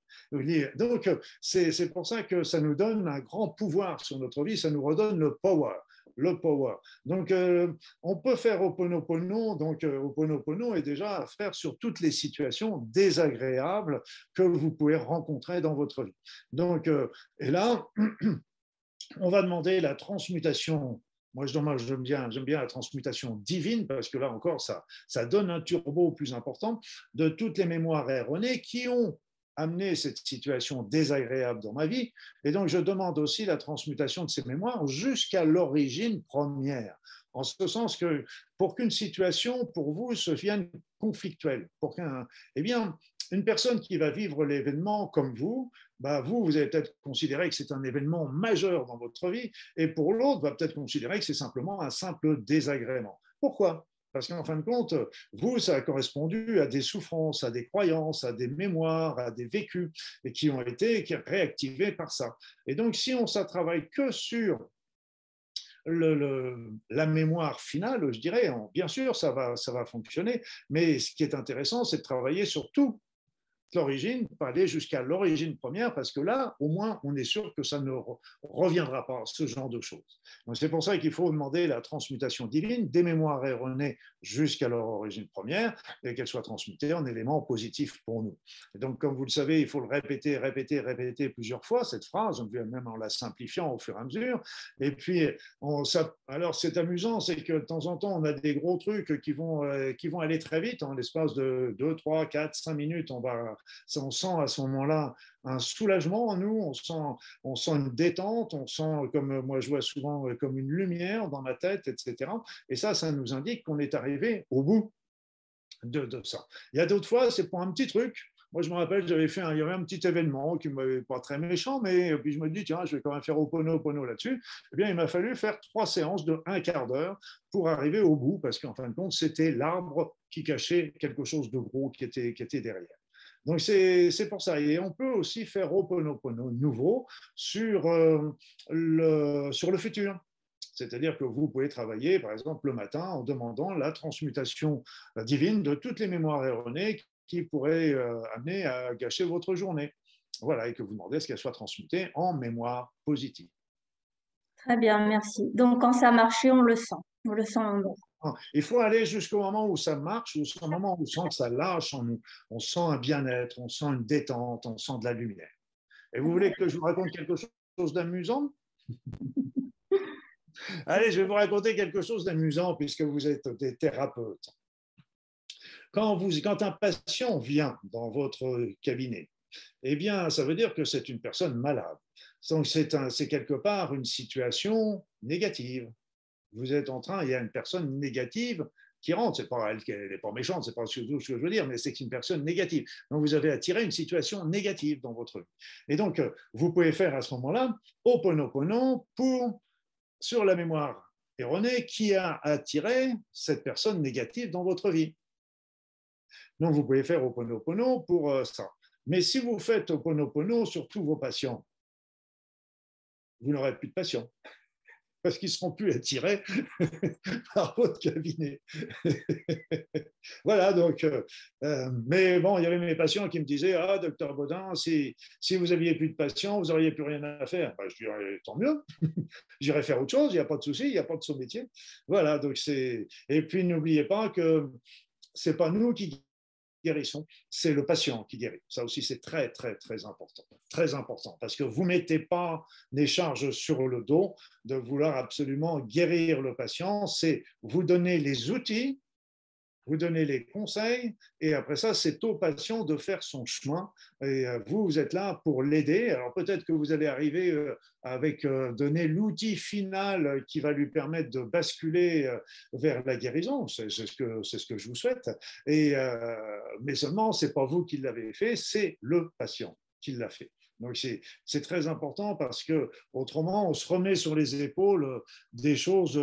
Donc, c'est pour ça que ça nous donne un grand pouvoir sur notre vie, ça nous redonne le power le power. Donc, euh, on peut faire Oponopono. Donc, euh, Oponopono est déjà à faire sur toutes les situations désagréables que vous pouvez rencontrer dans votre vie. Donc, euh, et là, on va demander la transmutation moi, j'aime bien, bien la transmutation divine parce que là encore, ça, ça donne un turbo plus important de toutes les mémoires erronées qui ont amené cette situation désagréable dans ma vie. Et donc, je demande aussi la transmutation de ces mémoires jusqu'à l'origine première. En ce sens que pour qu'une situation, pour vous, se vienne conflictuelle, pour qu'un, eh bien, une personne qui va vivre l'événement comme vous, bah vous, vous allez peut-être considérer que c'est un événement majeur dans votre vie, et pour l'autre, va peut-être considérer que c'est simplement un simple désagrément. Pourquoi? Parce qu'en fin de compte, vous, ça a correspondu à des souffrances, à des croyances, à des mémoires, à des vécus, qui ont été réactivés par ça. Et donc, si on ne travaille que sur la mémoire finale, je dirais, bien sûr, ça va, ça va fonctionner, mais ce qui est intéressant, c'est de travailler sur tout l'origine, pas aller jusqu'à l'origine première, parce que là, au moins, on est sûr que ça ne reviendra pas, ce genre de choses. C'est pour ça qu'il faut demander la transmutation divine des mémoires erronées jusqu'à leur origine première, et qu'elles soient transmutées en éléments positifs pour nous. Donc, comme vous le savez, il faut le répéter, répéter, répéter plusieurs fois, cette phrase, même en la simplifiant au fur et à mesure. Et puis, alors c'est amusant, c'est que de temps en temps, on a des gros trucs qui vont, euh, qui vont aller très vite, en l'espace de 2, 3, 4, 5 minutes, on va on sent à ce moment-là un soulagement en nous, on sent, on sent une détente, on sent, comme moi je vois souvent, comme une lumière dans ma tête, etc. Et ça, ça nous indique qu'on est arrivé au bout de, ça. Il y a d'autres fois, c'est pour un petit truc. Moi, je me rappelle, j'avais fait un, il y avait un petit événement qui m'avait pas très méchant, mais puis je me dis, tiens, je vais quand même faire Opono là-dessus. Eh bien, il m'a fallu faire trois séances de un quart d'heure pour arriver au bout, parce qu'en fin de compte, c'était l'arbre qui cachait quelque chose de gros qui était derrière. Donc c'est pour ça. Et on peut aussi faire Oponopono nouveau sur, euh, le, sur le futur. C'est-à-dire que vous pouvez travailler, par exemple, le matin en demandant la transmutation divine de toutes les mémoires erronées qui pourraient euh, amener à gâcher votre journée. Voilà, et que vous demandez ce qu'elles soient transmutées en mémoire positive. Très bien, merci. Donc, quand ça a marché, on le sent. On le sent en nous. Ah, il faut aller jusqu'au moment où ça marche, jusqu'au moment où on sent que ça lâche en nous. On sent un bien-être, on sent une détente, on sent de la lumière. Et vous voulez que je vous raconte quelque chose d'amusant? Allez, je vais vous raconter quelque chose d'amusant puisque vous êtes des thérapeutes. Quand, vous, quand un patient vient dans votre cabinet, eh bien, ça veut dire que c'est une personne malade. Donc, c'est quelque part une situation négative vous êtes en train, il y a une personne négative qui rentre. C'est pas elle, elle n'est pas méchante, c'est pas ce que je veux dire, mais c'est une personne négative. Donc vous avez attiré une situation négative dans votre vie. Et donc euh, vous pouvez faire à ce moment-là Oponopono pour sur la mémoire erronée qui a attiré cette personne négative dans votre vie. Donc vous pouvez faire Oponopono pour euh, ça. Mais si vous faites Oponopono sur tous vos patients, vous n'aurez plus de patients parce qu'ils seront plus attirés par votre cabinet. voilà, donc, euh, euh, mais bon, il y avait mes patients qui me disaient Ah, docteur Baudin, si, si vous aviez plus de patients, vous n'auriez plus rien à faire. Ben, je dirais Tant mieux, j'irai faire autre chose, il n'y a pas de souci, il n'y a pas de sous-métier. Voilà, donc c'est. Et puis n'oubliez pas que ce n'est pas nous qui c'est le patient qui guérit. Ça aussi, c'est très, très, très important. Très important, parce que vous ne mettez pas des charges sur le dos de vouloir absolument guérir le patient, c'est vous donner les outils vous donnez les conseils et après ça, c'est au patient de faire son chemin. Et euh, vous, vous êtes là pour l'aider. Alors peut-être que vous allez arriver euh, avec euh, donner l'outil final qui va lui permettre de basculer vers la guérison. C'est ce que c'est ce que je vous souhaite. Et mais seulement, c'est pas vous qui l'avez fait, c'est le patient qui l'a fait. Donc c'est très important parce que autrement, on se remet sur les épaules des choses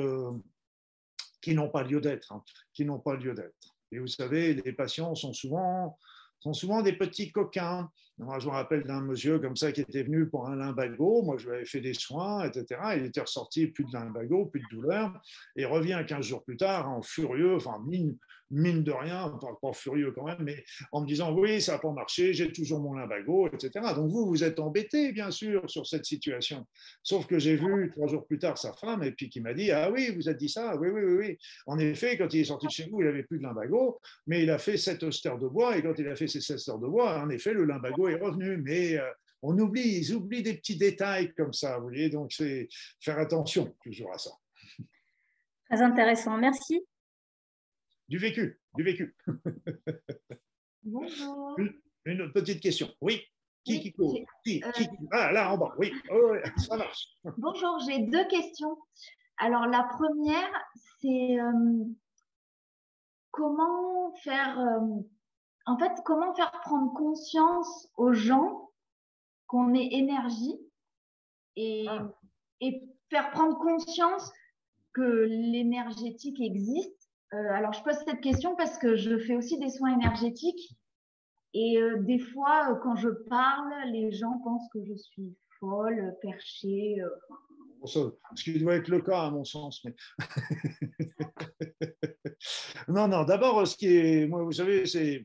qui n'ont pas lieu d'être, hein, qui n'ont pas lieu d'être. Et vous savez, les patients sont souvent, sont souvent des petits coquins. Moi, je me rappelle d'un monsieur comme ça qui était venu pour un limbago. Moi, je lui avais fait des soins, etc. Il était ressorti, plus de limbago, plus de douleur. Et revient 15 jours plus tard en furieux, enfin, mine, de rien, pas, furieux quand même, mais en me disant oui, ça n'a pas marché, j'ai toujours mon limbago, etc. Donc vous, vous êtes embêté, bien sûr, sur cette situation. Sauf que j'ai vu trois jours plus tard sa femme, et puis qui m'a dit ah oui, vous êtes dit ça, oui, oui, oui. En effet, quand il est sorti de chez vous, il n'avait plus de limbago, mais il a fait sept austères de bois, et quand il a fait ces sept austères de bois, en effet, le limbago est revenu, mais euh, on oublie, ils oublient des petits détails comme ça, vous voyez, donc c'est faire attention toujours à ça. Très intéressant, merci. Du vécu, du vécu. Bonjour. Une, petite question. Oui. Qui, qui court qui, qui, Ah, là en bas, oui. Oh, ça marche. Bonjour, j'ai deux questions. Alors, la première, c'est euh, comment faire, euh, en fait, comment faire prendre conscience aux gens qu'on est énergie et, ah. et faire prendre conscience que l'énergétique existe? Euh, alors, je pose cette question parce que je fais aussi des soins énergétiques. Et euh, des fois, euh, quand je parle, les gens pensent que je suis folle, perchée. Ce qui doit être le cas, à mon sens. Non, non, d'abord, ce qui est. Moi, vous savez, c'est.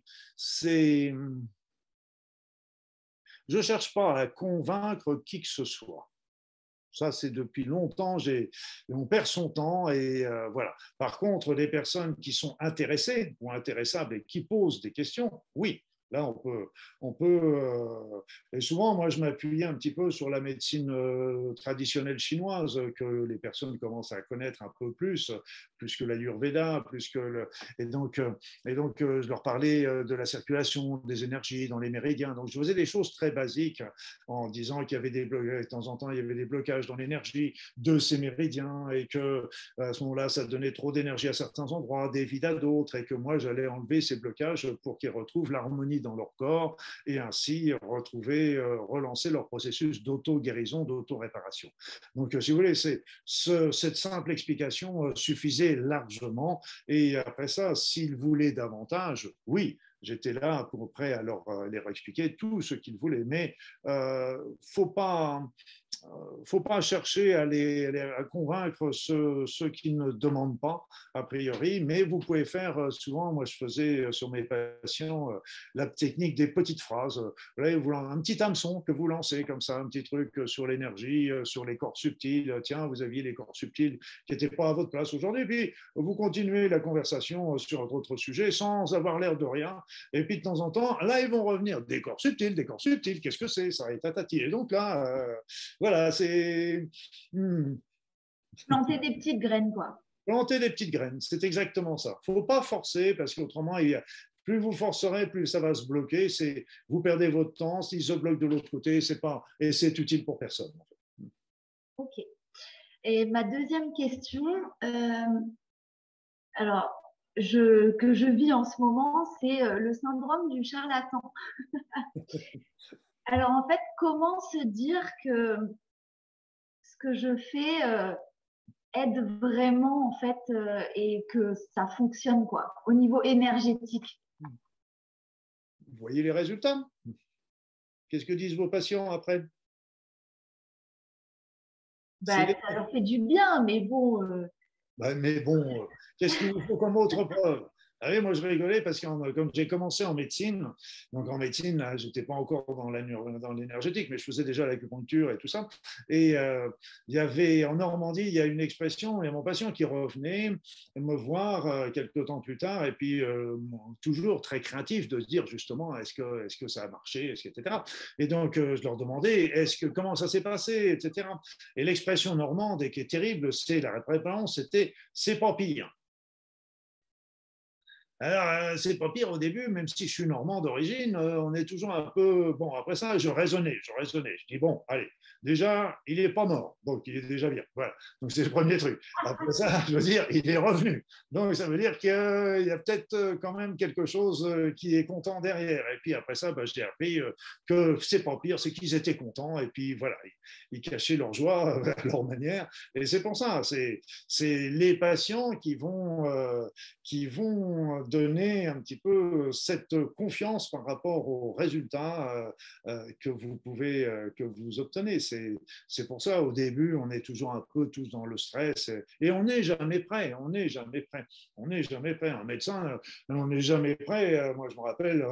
je ne cherche pas à convaincre qui que ce soit. Ça, c'est depuis longtemps, on perd son temps et euh, voilà. Par contre, les personnes qui sont intéressées ou intéressables et qui posent des questions, oui, Là, on peut, euh, et souvent, moi, je m'appuyais un petit peu sur la médecine euh, traditionnelle chinoise que les personnes commencent à connaître un peu plus, plus que l'Ayurveda, plus que le, et donc, euh, et donc, je leur parlais de la circulation des énergies dans les méridiens. Donc, je faisais des choses très basiques en disant qu'il y avait des de temps en temps, il y avait des blocages dans l'énergie de ces méridiens et que à ce moment-là, ça donnait trop d'énergie à certains endroits, des vides à d'autres, et que moi, j'allais enlever ces blocages pour qu'ils retrouvent l'harmonie dans leur corps et ainsi retrouver, euh, relancer leur processus d'auto-guérison, d'auto-réparation. Donc, euh, si vous voulez, c'est cette simple explication euh, largement. Et après ça, s'ils voulaient davantage, oui, j'étais là pour prêt à leur les expliquer tout ce qu'ils voulaient. Mais euh, faut pas euh, faut pas chercher à, convaincre ceux, qui ne demandent pas, a priori, mais vous pouvez faire euh, souvent, moi je faisais euh, sur mes patients la technique des petites phrases. Vous un petit hameçon que vous lancez comme ça, un petit truc sur l'énergie, sur les corps subtils. Tiens, vous aviez les corps subtils qui n'étaient pas à votre place aujourd'hui, puis vous continuez la conversation sur d'autres sujets sans avoir l'air de rien. Et puis de temps en temps, là, ils vont revenir des corps subtils, des corps subtils, qu'est-ce que c'est? Ça est tatati. Et donc là, voilà, c'est. Hmm. Planter des petites graines, quoi. Planter des petites graines, c'est exactement ça. Il ne faut pas forcer parce qu'autrement, plus vous forcerez, plus ça va se bloquer. C'est vous perdez votre temps. S'il se bloque de l'autre côté, c'est pas et c'est utile pour personne. Ok. Et ma deuxième question, euh, alors je, que je vis en ce moment, c'est euh, le syndrome du charlatan. Alors en fait, comment se dire que ce que je fais euh, aide vraiment en fait euh, et que ça fonctionne quoi au niveau énergétique? Vous voyez les résultats? Qu'est-ce que disent vos patients après? Bah, Ça leur fait du bien, mais bon. Euh, bah, mais bon, qu'est-ce qu'il faut comme autre preuve? Ah oui, moi je rigolais parce que comme j'ai commencé en médecine, donc en médecine, je n'étais pas encore dans l'énergétique, mais je faisais déjà l'acupuncture et tout ça. Et euh, il y avait en Normandie, il y a une expression, il y a mon patient qui revenait me voir euh, quelques temps plus tard, et puis euh, toujours très craintif de se dire justement, est-ce que, est que ça a marché, etc. Et donc je leur demandais, comment ça s'est passé, etc. Et l'expression normande, et qui est terrible, c'est la réponse, c'était c'est pas pire. Alors, euh, c'est pas pire au début, même si je suis normand d'origine, euh, on est toujours un peu. Bon, après ça, je raisonnais, je raisonnais. Je dis, bon, allez, déjà, il n'est pas mort, donc il est déjà bien. Voilà, donc c'est le premier truc. Après ça, je veux dire, il est revenu. Donc ça veut dire qu'il y a, peut-être euh, quand même quelque chose qui est content derrière. Et puis après ça, je j'ai appris que c'est pas pire, c'est qu'ils étaient contents, et puis voilà, ils, cachaient leur joie à leur manière. Et c'est pour ça, c'est les patients qui vont, qui vont donner un petit peu cette confiance par rapport aux résultats euh, euh, que vous pouvez, euh, que vous obtenez. C'est pour ça, au début, on est toujours un peu tous dans le stress et on n'est jamais prêt. On n'est jamais prêt. On n'est jamais prêt. Un médecin, on n'est jamais prêt. Moi, je me rappelle,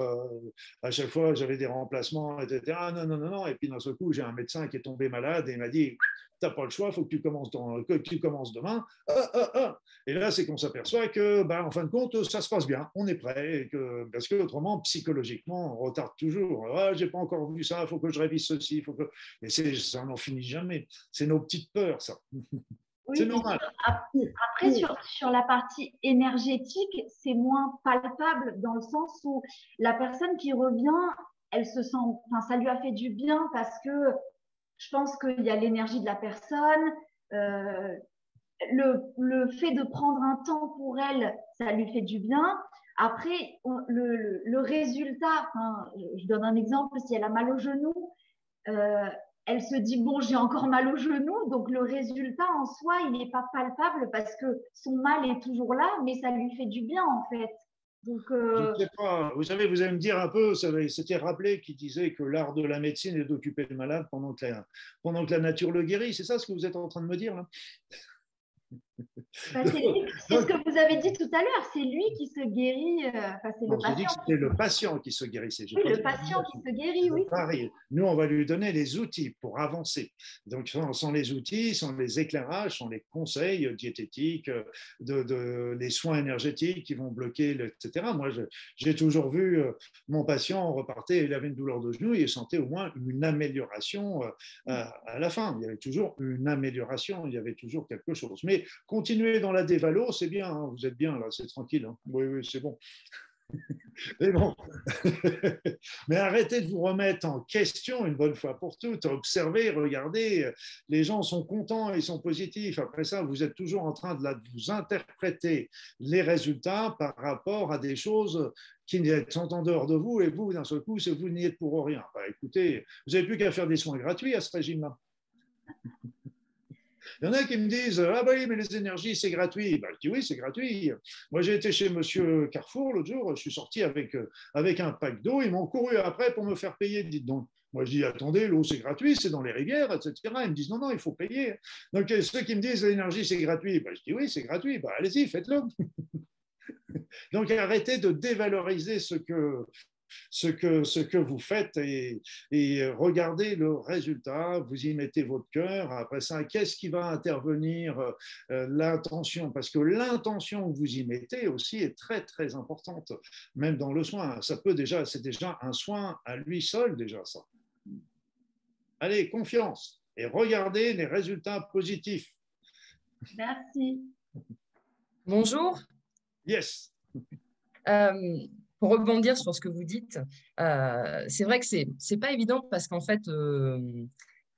à chaque fois, j'avais des remplacements, etc. Non, non, non, non. Et puis, d'un seul coup, j'ai un médecin qui est tombé malade et il m'a dit tu n'as pas le choix, il faut que tu commences, que tu commences demain. Ah, ah, ah. Et là, c'est qu'on s'aperçoit que, ben, en fin de compte, ça se passe bien, on est prêt, et que, parce que autrement, psychologiquement, on retarde toujours. Ah, j'ai pas encore vu ça, il faut que je révise ceci, faut que... et ça n'en finit jamais. C'est nos petites peurs, ça. c'est normal. Après, sur, sur, la partie énergétique, c'est moins palpable dans le sens où la personne qui revient, elle se sent, enfin, ça lui a fait du bien parce que je pense qu'il y a l'énergie de la personne. Euh, le, le, fait de prendre un temps pour elle, ça lui fait du bien. Après, le, le, résultat, je donne un exemple, si elle a mal au genou, euh, elle se dit, bon, j'ai encore mal au genou, donc le résultat en soi, il n'est pas palpable parce que son mal est toujours là, mais ça lui fait du bien en fait. Euh, vous savez, vous allez me dire un peu, c'était rappelé qui disait que l'art de la médecine est d'occuper le malade pendant que, la, pendant que la nature le guérit. C'est ça ce que vous êtes en train de me dire là? Bah, c'est ce que vous avez dit tout à l'heure, c'est lui qui se guérit. Euh, c'est le patient. c'est le patient qui se guérissait. Oui, le patient qui se guérit, oui. Nous, on va lui donner les outils pour avancer. Donc, sans, les outils, sans les éclairages, sans les conseils diététiques, de, les soins énergétiques qui vont bloquer, etc. Moi, j'ai toujours vu euh, mon patient repartait, il avait une douleur de genou, il sentait au moins une amélioration euh, à la fin. Il y avait toujours une amélioration, il y avait toujours quelque chose. Mais continuer dans la dévalo, c'est bien, hein, vous êtes bien là, c'est tranquille. Hein. Oui, oui, c'est bon. Mais bon, mais arrêtez de vous remettre en question une bonne fois pour toutes. Observez, regardez, les gens sont contents, ils sont positifs. Après ça, vous êtes toujours en train de vous interpréter les résultats par rapport à des choses qui sont en dehors de vous et vous, d'un seul coup, vous n'y êtes pour rien. Bah, écoutez, vous n'avez plus qu'à faire des soins gratuits à ce régime-là. Il y en a qui me disent Ah, bah oui, mais les énergies, c'est gratuit. Bah, je dis Oui, c'est gratuit. Moi, j'ai été chez monsieur Carrefour l'autre jour, je suis sorti avec, euh, avec un pack d'eau. Ils m'ont couru après pour me faire payer, dites donc. Moi, je dis Attendez, l'eau, c'est gratuit, c'est dans les rivières, etc. Ils me disent Non, non, il faut payer. Donc, ceux qui me disent L'énergie, c'est gratuit, bah, je dis Oui, c'est gratuit. Bah, allez-y, faites-le. Donc, arrêtez de dévaloriser ce que, ce que, ce que vous faites et, regardez le résultat, vous y mettez votre cœur. Après ça, qu'est-ce qui va intervenir euh, L'intention, parce que l'intention que vous y mettez aussi est très, très importante, même dans le soin. Ça peut déjà, c'est déjà un soin à lui seul, déjà ça. Allez, confiance et regardez les résultats positifs. Merci. Bonjour. Yes. Euh, pour rebondir sur ce que vous dites, euh, c'est vrai que c'est n'est pas évident parce qu'en fait, euh,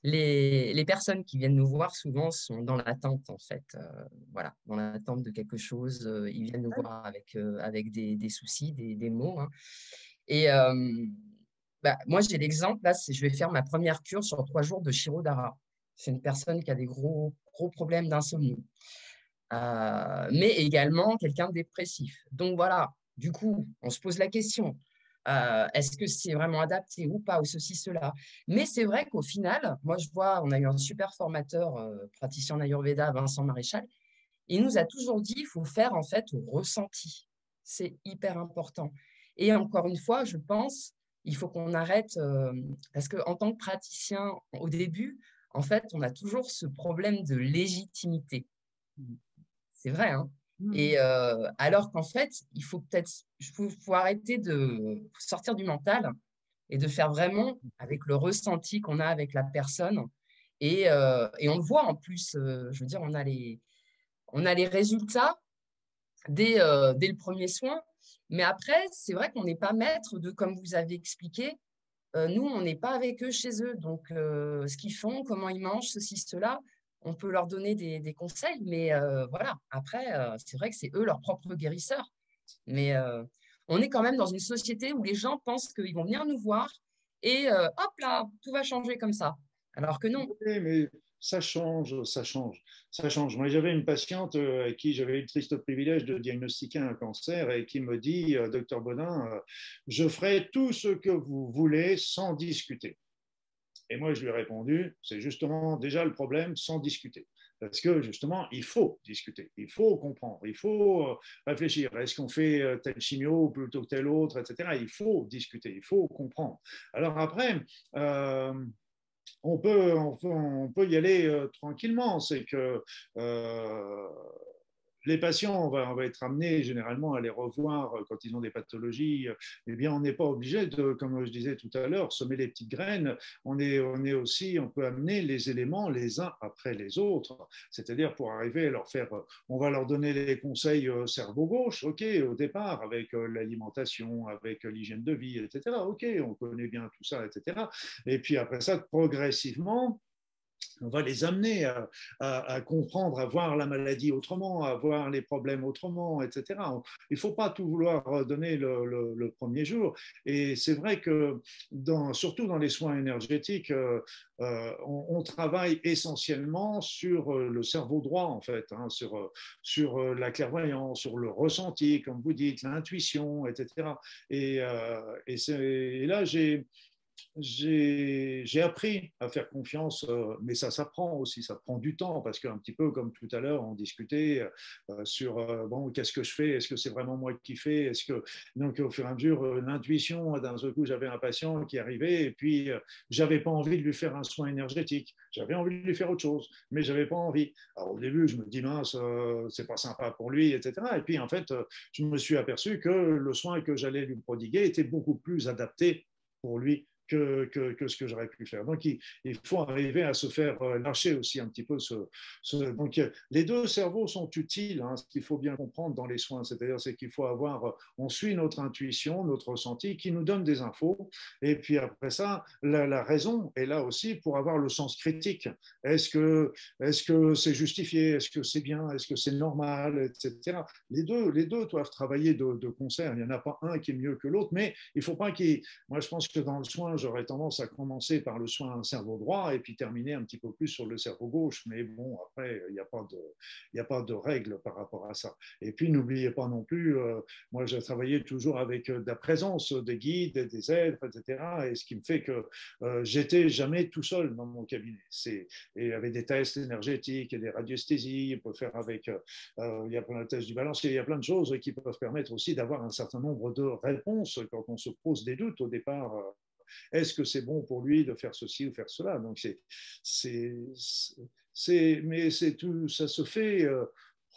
les, les, personnes qui viennent nous voir souvent sont dans l'attente, en fait. Euh, voilà, dans l'attente de quelque chose. ils viennent nous voir avec, avec des, des, soucis, des, des maux. Hein. Et bah, moi, j'ai l'exemple, là, je vais faire ma première cure sur trois jours de Shirodara. C'est une personne qui a des gros, gros problèmes d'insomnie. mais également quelqu'un de dépressif. Donc voilà, du coup, on se pose la question, euh, est-ce que c'est vraiment adapté ou pas, ou ceci, cela? Mais c'est vrai qu'au final, moi je vois, on a eu un super formateur, euh, praticien en Ayurveda, Vincent Maréchal, il nous a toujours dit, il faut faire en fait au ressenti. C'est hyper important. Et encore une fois, je pense, il faut qu'on arrête, euh, parce qu'en tant que praticien, au début, en fait, on a toujours ce problème de légitimité. C'est vrai, hein? Mmh. Et alors qu'en fait, il faut peut-être faut, arrêter de sortir du mental et de faire vraiment avec le ressenti qu'on a avec la personne. Et, et on le voit en plus, je veux dire, on a les, on a les résultats dès, dès le premier soin. Mais après, c'est vrai qu'on n'est pas maître de, comme vous avez expliqué, nous, on n'est pas avec eux chez eux. Donc, ce qu'ils font, comment ils mangent, ceci, cela, on peut leur donner des, conseils, mais euh, voilà, après, euh, c'est vrai que c'est eux leurs propres guérisseurs. Mais euh, on est quand même dans une société où les gens pensent qu'ils vont venir nous voir et hop là, tout va changer comme ça. Alors que non. Oui, mais ça change, ça change, ça change. Moi, j'avais une patiente à qui j'avais eu le triste privilège de diagnostiquer un cancer et qui me dit, docteur Bodin, je ferai tout ce que vous voulez sans discuter. Et moi, je lui ai répondu, c'est justement déjà le problème sans discuter. Parce que justement, il faut discuter, il faut comprendre, il faut euh, réfléchir. Est-ce qu'on fait euh, tel chimio plutôt que tel autre, etc. Il faut discuter, il faut comprendre. Alors après, euh, on, peut, on, peut, y aller tranquillement. C'est que les patients, on va, être amené généralement à les revoir euh, quand ils ont des pathologies. Eh bien, on n'est pas obligé de, comme je disais tout à l'heure, semer les petites graines. On est, on est aussi, on peut amener les éléments les uns après les autres. C'est-à-dire pour arriver à leur faire, on va leur donner les conseils euh, cerveau gauche, ok, au départ, avec euh, l'alimentation, avec l'hygiène de vie, etc. Ok, on connaît bien tout ça, etc. Et puis après ça, progressivement, on va les amener à, comprendre, à voir la maladie autrement, à voir les problèmes autrement, etc. Il ne faut pas tout vouloir donner le, premier jour. Et c'est vrai que, surtout dans les soins énergétiques, euh, euh, on, travaille essentiellement sur euh, le cerveau droit, en fait, hein, sur, sur la clairvoyance, sur le ressenti, comme vous dites, l'intuition, etc. Et, et là, j'ai j'ai appris à faire confiance, euh, mais ça s'apprend aussi, ça prend du temps, parce qu'un petit peu comme tout à l'heure, on discutait euh, sur, euh, bon, qu'est-ce que je fais Est-ce que c'est vraiment moi qui fais Est-ce que, donc au fur et à mesure, l'intuition, d'un seul coup, j'avais un patient qui arrivait, et puis j'avais pas envie de lui faire un soin énergétique, j'avais envie de lui faire autre chose, mais j'avais pas envie. Alors au début, je me dis, mince, c'est pas sympa pour lui, etc. Et puis en fait, je me suis aperçu que le soin que j'allais lui prodiguer était beaucoup plus adapté pour lui que, ce que j'aurais pu faire. Donc, il, faut arriver à se faire euh, lâcher aussi un petit peu donc, euh, les deux cerveaux sont utiles, hein, ce qu'il faut bien comprendre dans les soins. C'est-à-dire, c'est qu'il faut avoir. Euh, on suit notre intuition, notre ressenti qui nous donne des infos. Et puis après ça, la, raison est là aussi pour avoir le sens critique. Est-ce que est-ce que c'est justifié? Est-ce que c'est bien? Est-ce que c'est normal? Etc. Les deux, les deux doivent travailler de, de concert. Il n'y en a pas un qui est mieux que l'autre, mais il ne faut pas qu'il. Moi, je pense que dans le soin, j'aurais tendance à commencer par le soin cerveau droit et puis terminer un petit peu plus sur le cerveau gauche. Mais bon, après, il n'y a pas de, il a pas de règles par rapport à ça. Et puis, n'oubliez pas non plus, euh, moi, j'ai travaillé toujours avec euh, de la présence des guides, des êtres, etc. Et ce qui me fait que euh, j'étais jamais tout seul dans mon cabinet. C'est, et avec des tests énergétiques et des radiesthésies, on peut faire avec, il y a plein de tests du balancier, il y a plein de choses qui peuvent permettre aussi d'avoir un certain nombre de réponses quand on se pose des doutes au départ est-ce que c'est bon pour lui de faire ceci ou faire cela? Donc c'est, mais c'est tout, ça se fait euh,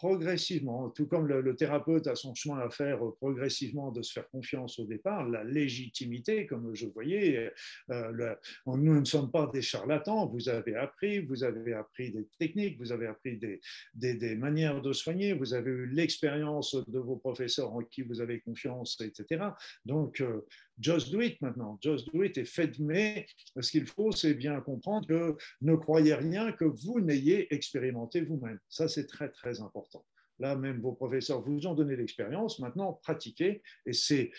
progressivement, tout comme le, thérapeute a son chemin à faire progressivement de se faire confiance au départ, la légitimité, comme je voyais, euh, nous ne sommes pas des charlatans, vous avez appris, vous avez appris des techniques, vous avez appris des, des, manières de soigner, vous avez eu l'expérience de vos professeurs en qui vous avez confiance, etc. Donc, euh, just do it maintenant, just do it et faites, mais ce qu'il faut, c'est bien comprendre que ne croyez rien que vous n'ayez expérimenté vous-même. Ça, c'est très, très important. Là, même vos professeurs vous ont donné l'expérience, maintenant pratiquez, et c'est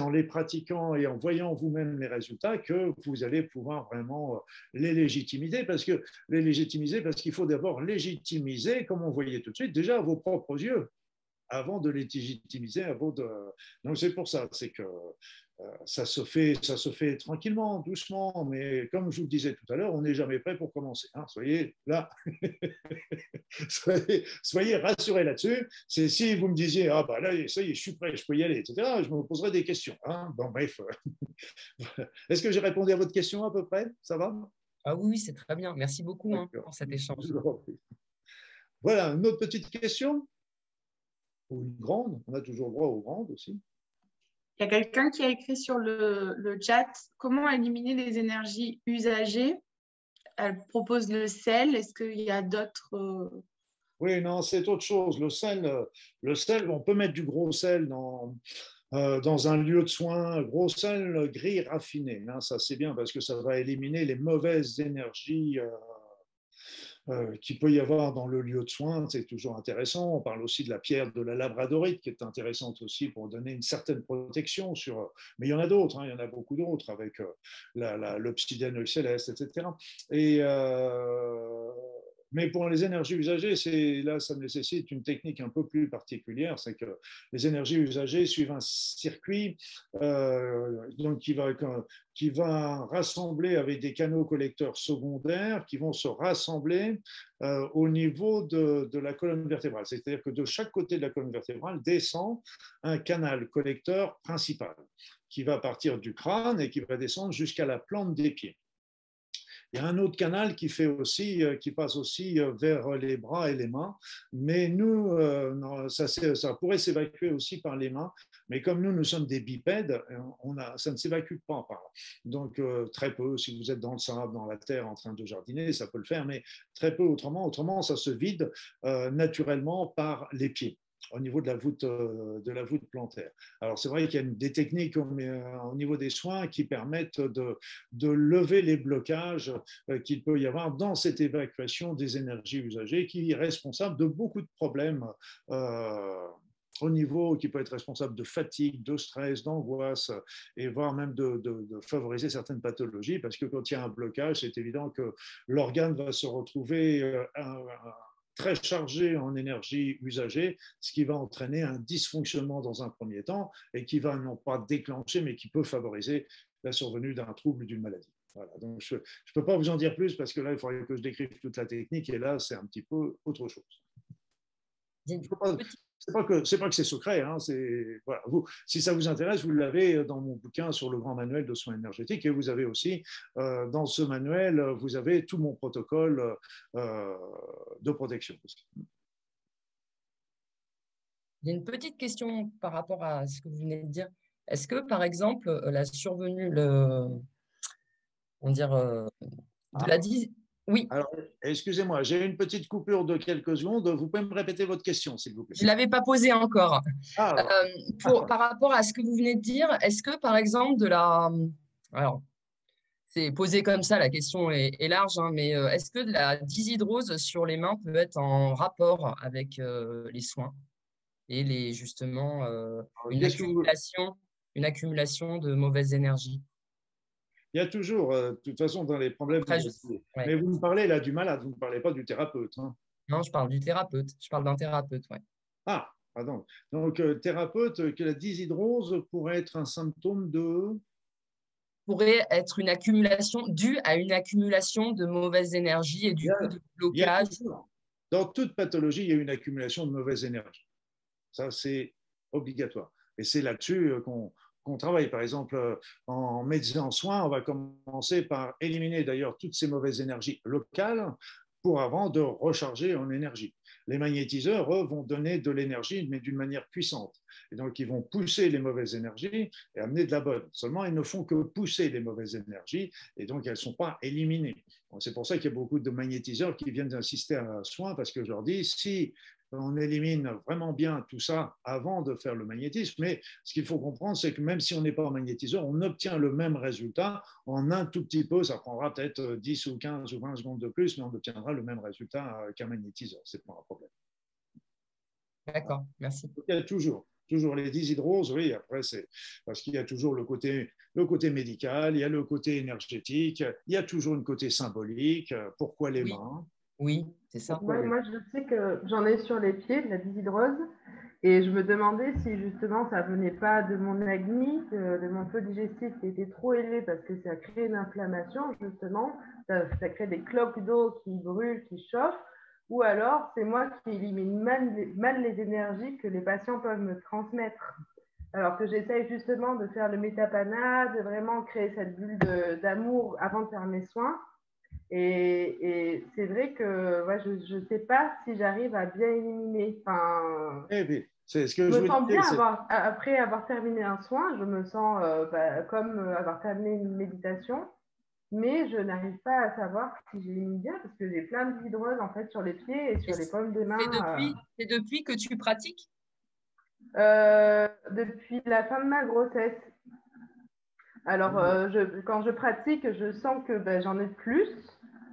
en les pratiquant et en voyant vous-même les résultats que vous allez pouvoir vraiment euh, les légitimiser, parce que les légitimiser, parce qu'il faut d'abord légitimiser, comme on voyait tout de suite, déjà vos propres yeux, avant de les légitimiser, avant de... Donc c'est pour ça, c'est que euh, ça se, fait, ça se fait tranquillement, doucement, mais comme je vous le disais tout à l'heure, on n'est jamais prêt pour commencer. Hein. Soyez là, soyez, rassurés là-dessus. C'est si vous me disiez, ah bah là, ça y est, je suis prêt, je peux y aller, etc., je me poserai des questions. Hein. Bon, bref. Est-ce que j'ai répondu à votre question à peu près? Ça va? Ah oui, c'est très bien. Merci beaucoup hein, pour cet échange. Voilà, une autre petite question Ou une grande On a toujours droit aux grandes aussi. Il y a quelqu'un qui a écrit sur le, chat comment éliminer les énergies usagées? Elle propose le sel. Est-ce qu'il y a d'autres. Euh, oui, non, c'est autre chose. Le sel, le sel, on peut mettre du gros sel dans, euh, dans un lieu de soins, gros sel gris raffiné. Hein, ça, c'est bien parce que ça va éliminer les mauvaises énergies. Euh, euh, qu'il peut y avoir dans le lieu de soins, c'est toujours intéressant. On parle aussi de la pierre de la labradorite, qui est intéressante aussi pour donner une certaine protection. Sur, mais il y en a d'autres, hein, il y en a beaucoup d'autres, avec euh, l'obsidienne céleste, etc. Et mais pour les énergies usagées, c'est là, ça nécessite une technique un peu plus particulière, c'est que les énergies usagées suivent un circuit euh, donc qui va, qui va rassembler avec des canaux collecteurs secondaires qui vont se rassembler euh, au niveau de, la colonne vertébrale. C'est-à-dire que de chaque côté de la colonne vertébrale descend un canal collecteur principal qui va partir du crâne et qui va descendre jusqu'à la plante des pieds. Il y a un autre canal qui, fait aussi, euh, qui passe aussi euh, vers les bras et les mains, mais nous, euh, ça, pourrait s'évacuer aussi par les mains, mais comme nous, nous sommes des bipèdes, on a, ça ne s'évacue pas par là. Donc, très peu, si vous êtes dans le sable, dans la terre, en train de jardiner, ça peut le faire, mais très peu autrement. Autrement, ça se vide naturellement par les pieds au niveau de la voûte, euh, de la voûte plantaire. Alors c'est vrai qu'il y a des techniques euh, au, niveau des soins qui permettent de, de lever les blocages euh, qu'il peut y avoir dans cette évacuation des énergies usagées qui est responsable de beaucoup de problèmes. au niveau qui peut être responsable de fatigue, de stress, d'angoisse, et voire même de, de, favoriser certaines pathologies, parce que quand il y a un blocage, c'est évident que l'organe va se retrouver très chargé en énergie usagée, ce qui va entraîner un dysfonctionnement dans un premier temps et qui va non pas déclencher, mais qui peut favoriser la survenue d'un trouble, d'une maladie. Voilà, donc je ne peux pas vous en dire plus parce que là, il faudrait que je décrive toute la technique et là, c'est un petit peu autre chose. C'est pas que c'est pas que c'est secret. Hein, voilà, vous, si ça vous intéresse, vous l'avez dans mon bouquin sur le grand manuel de soins énergétiques et vous avez aussi euh, dans ce manuel, vous avez tout mon protocole euh, de protection. Il y a une petite question par rapport à ce que vous venez de dire. Est-ce que, par exemple, la survenue, le, on dire, euh, de la ah. Oui. Alors, excusez-moi, j'ai une petite coupure de quelques secondes. Vous pouvez me répéter votre question, s'il vous plaît? Je ne l'avais pas posée encore. Ah, euh, pour, par rapport à ce que vous venez de dire, est-ce que, par exemple, de la. Alors, c'est posé comme ça, la question est, large, hein, mais euh, est-ce que de la dyshydrose sur les mains peut être en rapport avec les soins et les, justement une, accumulation, une accumulation de mauvaise énergie il y a toujours, euh, de toute façon, dans les problèmes. Mais vous me parlez là du malade, vous ne parlez pas du thérapeute. Hein. Non, je parle du thérapeute. Je parle d'un thérapeute, oui. Ah, pardon. Donc, euh, thérapeute, que la dyshydrose pourrait être un symptôme de pourrait être une accumulation due à une accumulation de mauvaise énergie et du coup de blocage. Dans toute pathologie, il y a une accumulation de mauvaise énergie. Ça, c'est obligatoire. Et c'est là-dessus euh, qu'on qu'on travaille. Par exemple, euh, en médecine en soins, on va commencer par éliminer d'ailleurs toutes ces mauvaises énergies locales pour avant de recharger en énergie. Les magnétiseurs, eux, vont donner de l'énergie, mais d'une manière puissante. Et donc, ils vont pousser les mauvaises énergies et amener de la bonne. Seulement, ils ne font que pousser les mauvaises énergies et donc elles ne sont pas éliminées. C'est pour ça qu'il y a beaucoup de magnétiseurs qui viennent d'insister à soin parce que je leur dis, si on élimine vraiment bien tout ça avant de faire le magnétisme. Mais ce qu'il faut comprendre, c'est que même si on n'est pas magnétiseur, on obtient le même résultat en un tout petit peu. Ça prendra peut-être 10 ou 15 ou 20 secondes de plus, mais on obtiendra le même résultat qu'un magnétiseur. Ce n'est pas un problème. D'accord, merci. Il y a toujours, toujours les dyshydroses, oui, après c'est parce qu'il y a toujours le côté, le côté médical, il y a le côté énergétique, il y a toujours une côté symbolique, pourquoi les mains? Oui, c'est ça. Moi, je sais que j'en ai sur les pieds de la dyshydrose et je me demandais si justement ça venait pas de mon acné, de, mon feu digestif qui était trop élevé parce que ça crée une inflammation justement, ça, crée des cloques d'eau qui brûlent, qui chauffent, ou alors c'est moi qui élimine mal, mal les énergies que les patients peuvent me transmettre. Alors que j'essaye justement de faire le métapana, de vraiment créer cette bulle d'amour avant de faire mes soins. Et, c'est vrai que je ne sais pas si j'arrive à bien éliminer. Enfin, eh c'est ce que je, me sens bien après avoir terminé un soin, je me sens euh, bah, comme euh, avoir terminé une méditation, mais je n'arrive pas à savoir si j'élimine bien parce que j'ai plein de hydrose en fait sur les pieds et sur les pommes des mains. C'est depuis, depuis, que tu pratiques? Euh, Depuis la fin de ma grossesse. Alors, je, quand je pratique, je sens que ben, j'en ai plus.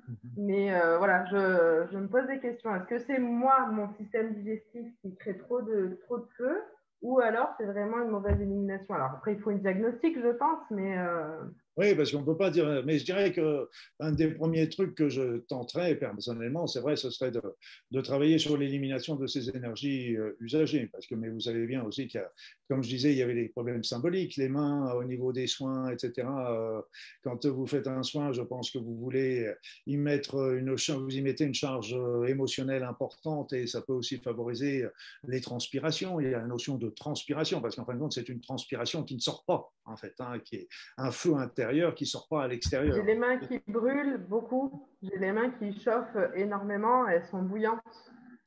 Mhm. Mais euh, voilà, je, je, me pose des questions. Est-ce que c'est moi, mon système digestif, qui crée trop de, trop feu ou alors c'est vraiment une mauvaise élimination? Alors après, il faut une diagnostic, je pense, mais... Euh, oui, parce qu'on ne peut pas dire, mais je dirais qu'un des premiers trucs que je tenterais personnellement, c'est vrai, ce serait de, travailler sur l'élimination de ces énergies euh, usagées. Parce que, mais vous savez bien aussi qu'il y a, comme je disais, il y avait des problèmes symboliques, les mains au niveau des soins, etc. Euh, quand vous faites un soin, je pense que vous voulez y mettre une, vous y mettez une charge euh, émotionnelle importante et ça peut aussi favoriser les transpirations. Il y a la notion de transpiration, parce qu'en fin de compte, c'est une transpiration qui ne sort pas, en fait, hein, qui est un feu intérieur qui ne sort pas à l'extérieur. J'ai les mains qui brûlent beaucoup, j'ai les mains qui chauffent énormément, elles sont bouillantes.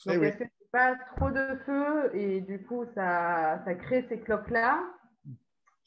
Donc, est-ce que c'est pas trop de feu et du coup, ça, ça crée ces cloques-là?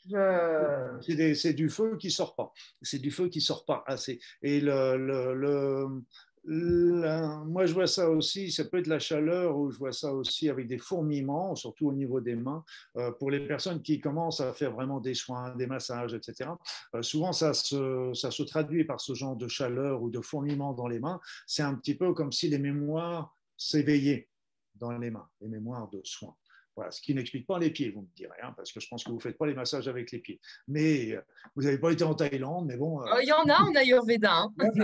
Je... C'est du feu qui sort pas. C'est du feu qui sort pas assez. Et le, le moi, je vois ça aussi, ça peut être la chaleur ou je vois ça aussi avec des fourmillements, surtout au niveau des mains. Euh, pour les personnes qui commencent à faire vraiment des soins, des massages, etc., euh, souvent ça se, ça se traduit par ce genre de chaleur ou de fourmillements dans les mains. C'est un petit peu comme si les mémoires s'éveillaient dans les mains, les mémoires de soins. Voilà, ce qui n'explique pas les pieds, vous me direz, hein, parce que je pense que vous ne faites pas les massages avec les pieds. Mais euh, vous n'avez pas été en Thaïlande, mais bon. Euh, oh, il y en a en Ayurveda. Hein, il,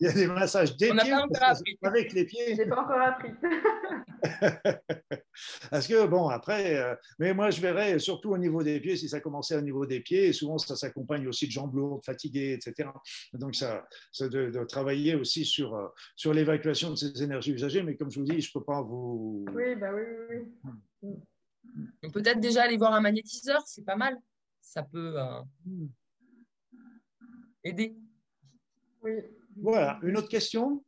y a des massages des pieds avec les pieds. Je n'ai pas encore appris. parce que, bon, après, euh, mais moi, je verrais surtout au niveau des pieds, si ça commençait au niveau des pieds, et souvent, ça s'accompagne aussi de jambes lourdes, fatiguées, etc. Donc, ça, ça de, travailler aussi sur, sur l'évacuation de ces énergies usagées, mais comme je vous dis, je ne peux pas vous. Oui, bah oui, oui. Peut-être déjà aller voir un magnétiseur, c'est pas mal. Ça peut euh, aider. Oui. Voilà, une autre question?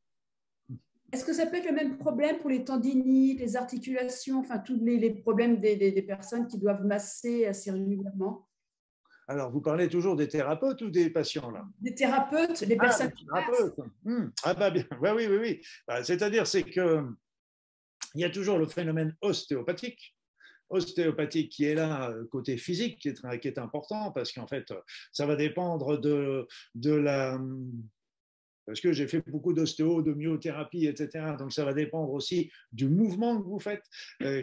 Est-ce que ça peut être le même problème pour les tendinites, les articulations, enfin tous les, problèmes des, personnes qui doivent masser assez régulièrement? Alors, vous parlez toujours des thérapeutes ou des patients là? Des thérapeutes, les ah, personnes qui thérapeutes. Hmm. Ah bah bien, oui, oui, oui. Bah, c'est-à-dire, c'est que il y a toujours le phénomène ostéopathique ostéopathique qui est là, euh, côté physique, qui est, qui est important, parce qu'en fait, ça va dépendre de, de la, parce que j'ai fait beaucoup d'ostéo, de myothérapie, etc. Donc ça va dépendre aussi du mouvement que vous faites euh,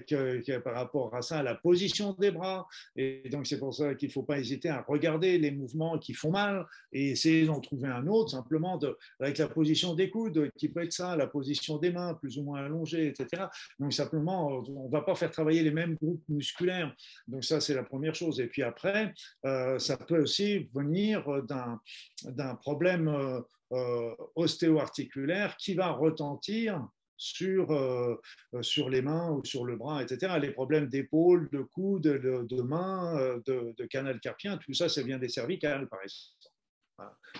par rapport à ça, la position des bras. Et donc c'est pour ça qu'il ne faut pas hésiter à regarder les mouvements qui font mal et essayer d'en trouver un autre, simplement avec la position des coudes, qui peut être ça, la position des mains, plus ou moins allongée, etc. Donc simplement, on ne va pas faire travailler les mêmes groupes musculaires. Donc ça, c'est la première chose. Et puis après, euh, ça peut aussi venir d'un problème euh, euh, ostéo-articulaire qui va retentir sur, euh, sur les mains ou sur le bras, etc. Les problèmes d'épaule, de coude, de, de main, euh, de, canal carpien, tout ça, c'est bien des cervicales, par exemple.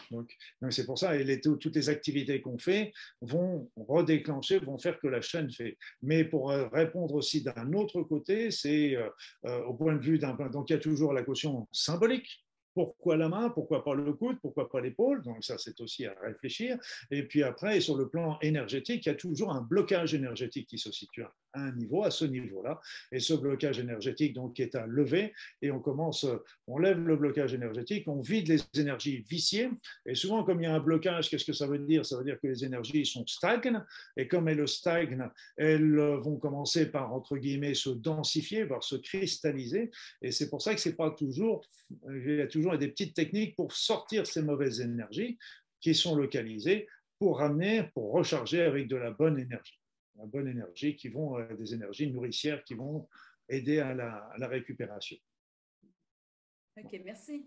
Donc, c'est pour ça, et toutes les activités qu'on fait vont redéclencher, vont faire que la chaîne fait. Mais pour répondre aussi d'un autre côté, c'est au point de vue d'un... Donc il y a toujours la caution symbolique, pourquoi la main Pourquoi pas le coude Pourquoi pas l'épaule Donc ça, c'est aussi à réfléchir. Et puis après, sur le plan énergétique, il y a toujours un blocage énergétique qui se situe à un niveau, à ce niveau-là. Et ce blocage énergétique, donc, est à lever. Et on commence, on lève le blocage énergétique, on vide les énergies viciées. Et souvent, comme il y a un blocage, qu'est-ce que ça veut dire? Ça veut dire que les énergies sont stagnes. Et comme elles stagnent, elles vont commencer par, entre guillemets, se densifier, voire se cristalliser. Et c'est pour ça que c'est pas toujours, il y a toujours des petites techniques pour sortir ces mauvaises énergies qui sont localisées pour ramener, pour recharger avec de la bonne énergie la bonne énergie, qui vont, euh, des énergies nourricières qui vont aider à la, récupération. Ok, merci.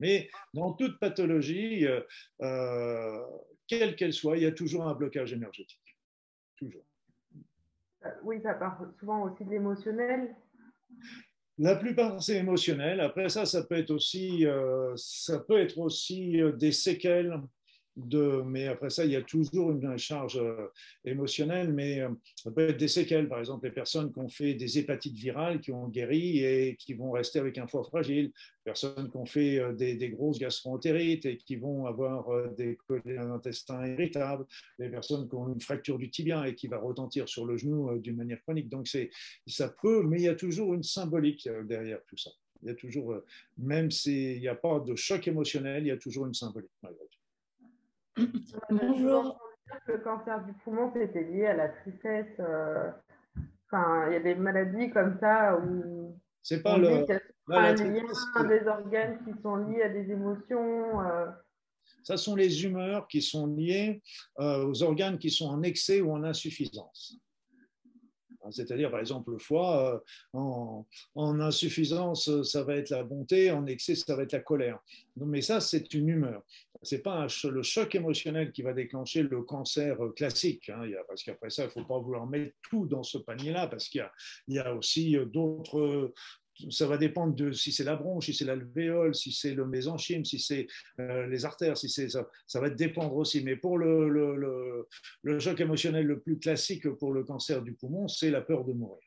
Mais dans toute pathologie, euh, euh, quelle qu'elle soit, il y a toujours un blocage énergétique. Toujours. Oui, ça part souvent aussi de l'émotionnel. La plupart, c'est émotionnel. Après ça, ça peut être aussi, ça peut être aussi des séquelles mais après ça, il y a toujours une charge euh, émotionnelle, mais euh, ça peut être des séquelles. Par exemple, les personnes qui ont fait des hépatites virales, qui ont guéri et qui vont rester avec un foie fragile, personnes qui ont fait euh, des, grosses gastro-entérites et qui vont avoir des intestins irritables, les personnes qui ont une fracture du tibia et qui va retentir sur le genou d'une manière chronique. Donc, ça peut, mais il y a toujours une symbolique derrière tout ça. Il y a toujours, même s'il n'y a pas de choc émotionnel, il y a toujours une symbolique. Bonjour. Le cancer du poumon, c'était lié à la tristesse. Euh, enfin, il y a des maladies comme ça où. C'est pas le. Là, des organes qui sont liés à des émotions. Euh. Ça sont les humeurs qui sont liées euh, aux organes qui sont en excès ou en insuffisance. Hein, c'est-à-dire, par exemple, le foie, en, en, insuffisance, ça va être la bonté, en excès, ça va être la colère. Mais ça, c'est une humeur c'est pas le choc émotionnel qui va déclencher le cancer euh, classique, hein, parce qu'après ça, il ne faut pas vouloir mettre tout dans ce panier-là, parce qu'il y, a aussi euh, d'autres ça va dépendre de si c'est la bronche, si c'est l'alvéole, si c'est le mésenchyme, si c'est euh, les artères, si c'est ça, ça va dépendre aussi. Mais pour le, le, le, choc émotionnel le plus classique pour le cancer du poumon, c'est la peur de mourir.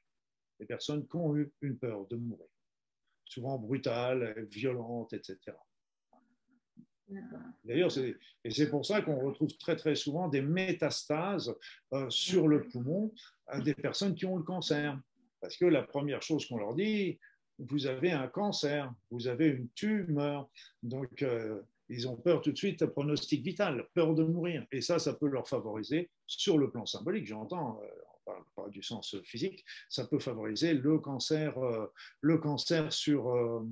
Les personnes qui ont eu une peur de mourir, souvent brutale, violente, etc. D'ailleurs, et c'est pour ça qu'on retrouve très très souvent des métastases euh, sur le poumon à des personnes qui ont le cancer. Parce que la première chose qu'on leur dit, vous avez un cancer, vous avez une tumeur. Donc, euh, ils ont peur tout de suite, pronostic vital, peur de mourir. Et ça, ça peut leur favoriser sur le plan symbolique, j'entends. Euh, pas, du sens physique, ça peut favoriser le cancer, le cancer sur,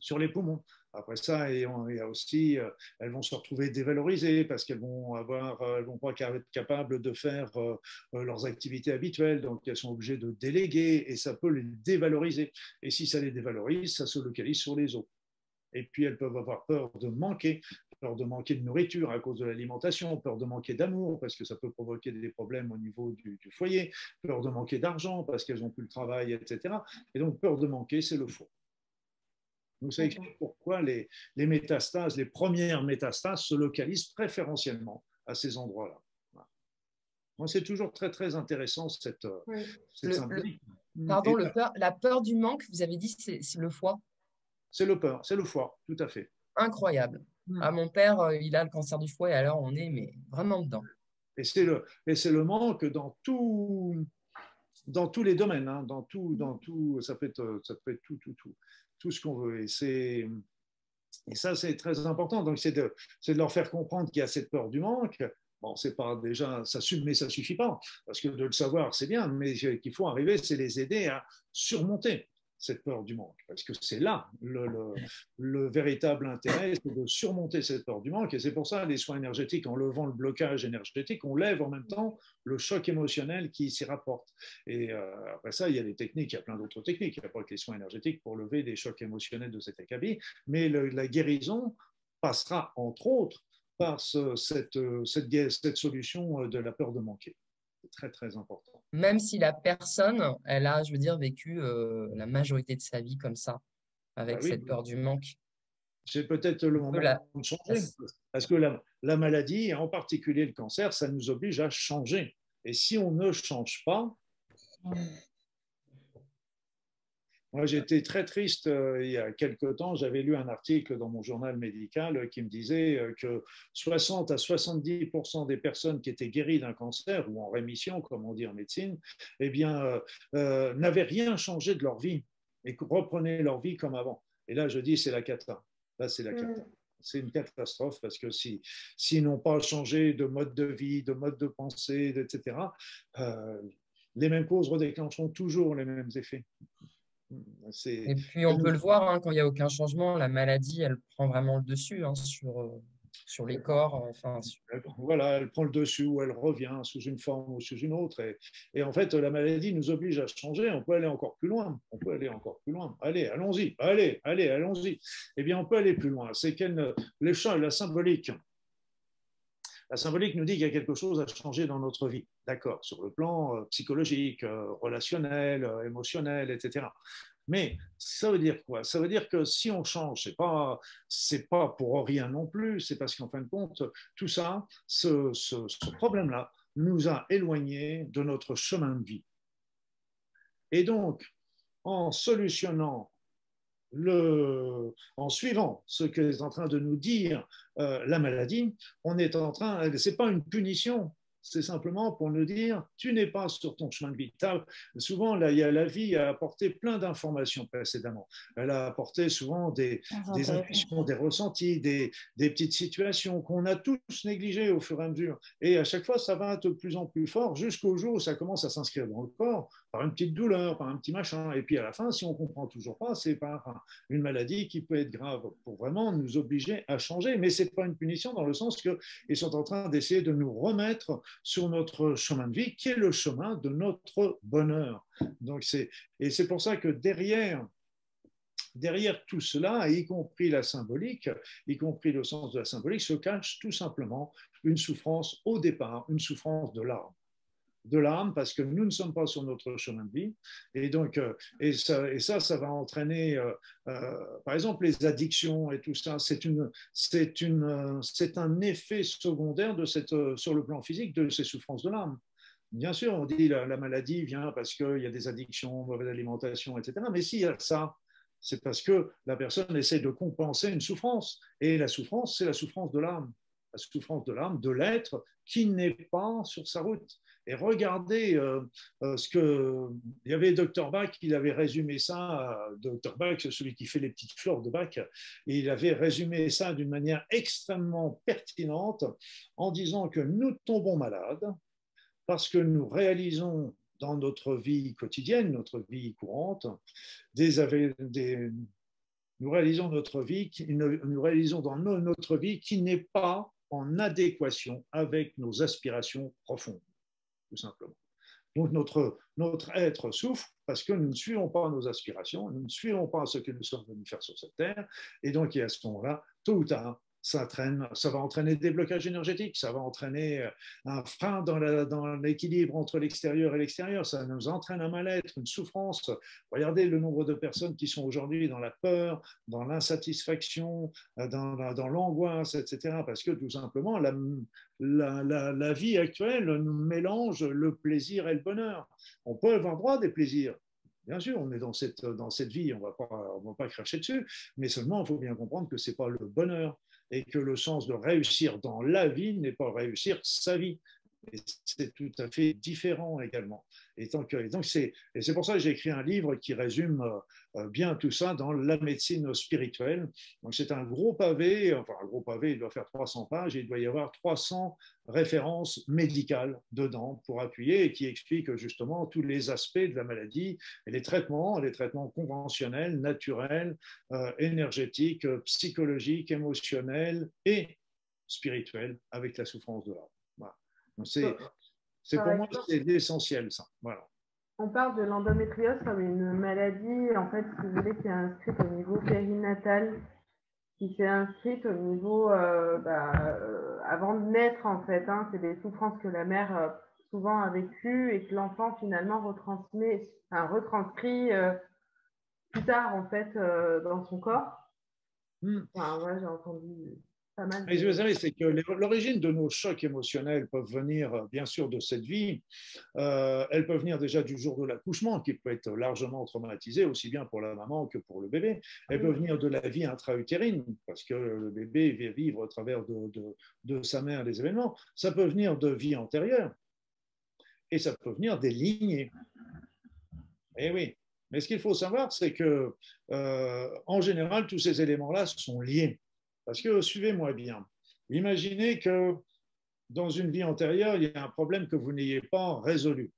sur les poumons. Après ça, il y a aussi, elles vont se retrouver dévalorisées parce qu'elles vont avoir, elles vont pas être capables de faire leurs activités habituelles, donc elles sont obligées de déléguer et ça peut les dévaloriser. Et si ça les dévalorise, ça se localise sur les os. Et puis elles peuvent avoir peur de manquer, peur de manquer de nourriture à cause de l'alimentation, peur de manquer d'amour parce que ça peut provoquer des problèmes au niveau du, foyer, peur de manquer d'argent parce qu'elles n'ont plus le travail, etc. Et donc peur de manquer, c'est le faux. Donc ça explique pourquoi les, les, métastases, les premières métastases se localisent préférentiellement à ces endroits-là. C'est toujours très très intéressant cette, cette symbolique. pardon, le peur, la peur du manque, vous avez dit, c'est le foie c'est le peur, c'est le foie, tout à fait. Incroyable. Ah, mon père, euh, il a le cancer du foie et alors on est mais vraiment dedans. Et c'est le, et le manque dans tout, dans tous les domaines, hein, dans tout, dans tout, ça peut être, ça peut être tout, tout, tout, tout ce qu'on veut. Et c'est, et ça c'est très important. Donc c'est de, de leur faire comprendre qu'il y a cette peur du manque. Bon, c'est pas déjà, ça mais ça suffit pas, parce que de le savoir c'est bien, mais qu'il faut arriver, c'est les aider à surmonter cette peur du manque. Parce que c'est là le, véritable intérêt, c'est de surmonter cette peur du manque. Et c'est pour ça, les soins énergétiques, en levant le blocage énergétique, on lève en même temps le choc émotionnel qui s'y rapporte. Et euh, après ça, il y a des techniques, il y a plein d'autres techniques. Il n'y a pas que les soins énergétiques pour lever des chocs émotionnels de cet acabit. Mais la guérison passera, entre autres, par cette, cette, cette solution de la peur de manquer. Très, très important. Même si la personne, elle a, je veux dire, vécu euh, la majorité de sa vie comme ça, avec bah cette peur du manque. C'est peut-être le moment de changer. Parce que la, la, maladie, en particulier le cancer, ça nous oblige à changer. Et si on ne change pas, moi, j'étais très triste euh, il y a quelque temps. J'avais lu un article dans mon journal médical qui me disait euh, que 60 à 70% des personnes qui étaient guéries d'un cancer ou en rémission, comme on dit en médecine, eh bien, euh, n'avaient rien changé de leur vie et reprenaient leur vie comme avant. Et là, je dis, c'est la cata. Là, c'est la cata. Mm. C'est une catastrophe parce que s'ils si, n'ont pas changé de mode de vie, de mode de pensée, etc., les mêmes causes redéclencheront toujours les mêmes effets. Et puis on peut le voir, hein, quand il n'y a aucun changement, la maladie, elle prend vraiment le dessus hein, sur, euh, sur les corps. Enfin, Voilà, elle prend le dessus ou elle revient sous une forme ou sous une autre. Et, et, en fait, la maladie nous oblige à changer. On peut aller encore plus loin. On peut aller encore plus loin. Allez, allons-y. Allez, allez, allons-y. Eh bien, on peut aller plus loin. C'est qu'elle, la symbolique la symbolique nous dit qu'il y a quelque chose à changer dans notre vie, d'accord, sur le plan euh, psychologique, euh, relationnel, euh, émotionnel, etc. Mais ça veut dire quoi? Ça veut dire que si on change, c'est pas pas pour rien non plus. C'est parce qu'en fin de compte, tout ça, ce, ce problème-là, nous a éloignés de notre chemin de vie. Et donc, en solutionnant le, en suivant ce qu'est en train de nous dire euh, la maladie, on est en train, c'est pas une punition, c'est simplement pour nous dire tu n'es pas sur ton chemin de vie. Souvent, là, il y a, la vie a apporté plein d'informations précédemment. Elle a apporté souvent des, des intuitions, des ressentis, des, des petites situations qu'on a tous négligées au fur et à mesure. Et à chaque fois, ça va être de plus en plus fort jusqu'au jour où ça commence à s'inscrire dans le corps par une petite douleur, par un petit machin. Et puis à la fin, si on comprend toujours pas, c'est par une maladie qui peut être grave pour vraiment nous obliger à changer. Mais c'est pas une punition dans le sens qu'ils sont en train d'essayer de nous remettre sur notre chemin de vie, qui est le chemin de notre bonheur. Donc et c'est pour ça que derrière, derrière tout cela, y compris la symbolique, y compris le sens de la symbolique, se cache tout simplement une souffrance au départ, une souffrance de l'âme de l'âme parce que nous ne sommes pas sur notre chemin de vie. Et donc, euh, et ça, et ça, ça va entraîner, euh, euh, par exemple, les addictions et tout ça. C'est une, c'est une, c'est un effet secondaire de cette, sur le plan physique de ces souffrances de l'âme. Bien sûr, on dit la, la maladie vient parce qu'il y a des addictions, mauvaise alimentation, etc. Mais s'il y a ça, c'est parce que la personne essaie de compenser une souffrance. Et la souffrance, c'est la souffrance de l'âme. La souffrance de l'âme, de l'être qui n'est pas sur sa route. Et regardez euh, euh, ce que. Il y avait Dr. Bach, il avait résumé ça, Dr. Bach, celui qui fait les petites fleurs de Bach, et il avait résumé ça d'une manière extrêmement pertinente en disant que nous tombons malades parce que nous réalisons dans notre vie quotidienne, notre vie courante, nous réalisons notre vie, nous réalisons dans notre vie qui n'est pas en adéquation avec nos aspirations profondes, tout simplement. Donc notre, notre être souffre parce que nous ne suivons pas nos aspirations, nous ne suivons pas ce que nous sommes venus faire sur cette terre, et donc à ce moment-là, tôt ou tard, ça, ça va entraîner des blocages énergétiques, ça va entraîner euh, un frein dans l'équilibre entre l'extérieur et l'extérieur, ça nous entraîne un mal-être, une souffrance. Regardez le nombre de personnes qui sont aujourd'hui dans la peur, dans l'insatisfaction, euh, dans, l'angoisse, etc. Parce que tout simplement, la, la, vie actuelle nous mélange le plaisir et le bonheur. On peut avoir droit des plaisirs, Bien sûr, on est dans cette, dans cette vie, on ne va pas cracher dessus, mais seulement il faut bien comprendre que ce n'est pas le bonheur et que le sens de réussir dans la vie n'est pas réussir sa vie. C'est tout à fait différent également. Et, donc, c'est, et c'est pour ça que j'ai écrit un livre qui résume euh, bien tout ça dans la médecine spirituelle. Donc c'est un gros pavé, enfin un gros pavé, il doit faire 300 pages, et il doit y avoir 300 références médicales dedans pour appuyer et qui expliquent justement tous les aspects de la maladie et les traitements, les traitements conventionnels, naturels, euh, énergétiques, psychologiques, émotionnels et spirituels avec la souffrance de l'âme. C'est, c'est pour moi c'est l'essentiel ça. Voilà. On parle de l'endométriose comme une maladie, en fait, si vous voulez, qui est inscrite au niveau périnatal, qui s'est inscrite au niveau euh, bah, euh, avant de naître, en fait. Hein. c'est des souffrances que la mère euh, souvent a vécues et que l'enfant finalement retransmet, enfin, retranscrit plus tard, en fait, dans son corps. Hmm. Enfin, ouais, j'ai entendu mais vous savez, c'est que l'origine de nos chocs émotionnels peuvent venir, euh, bien sûr, de cette vie. Euh, elles peuvent venir déjà du jour de l'accouchement, qui peut être largement traumatisé, aussi bien pour la maman que pour le bébé. Elles peuvent venir de la vie intra-utérine, parce que le bébé vient vivre au travers de, de, de sa mère des événements. Ça peut venir de vie antérieure. Et ça peut venir des lignées. Eh oui. Mais ce qu'il faut savoir, c'est que, euh, en général, tous ces éléments-là sont liés. Parce que suivez-moi bien. Imaginez que dans une vie antérieure, il y a un problème que vous n'ayez pas résolu,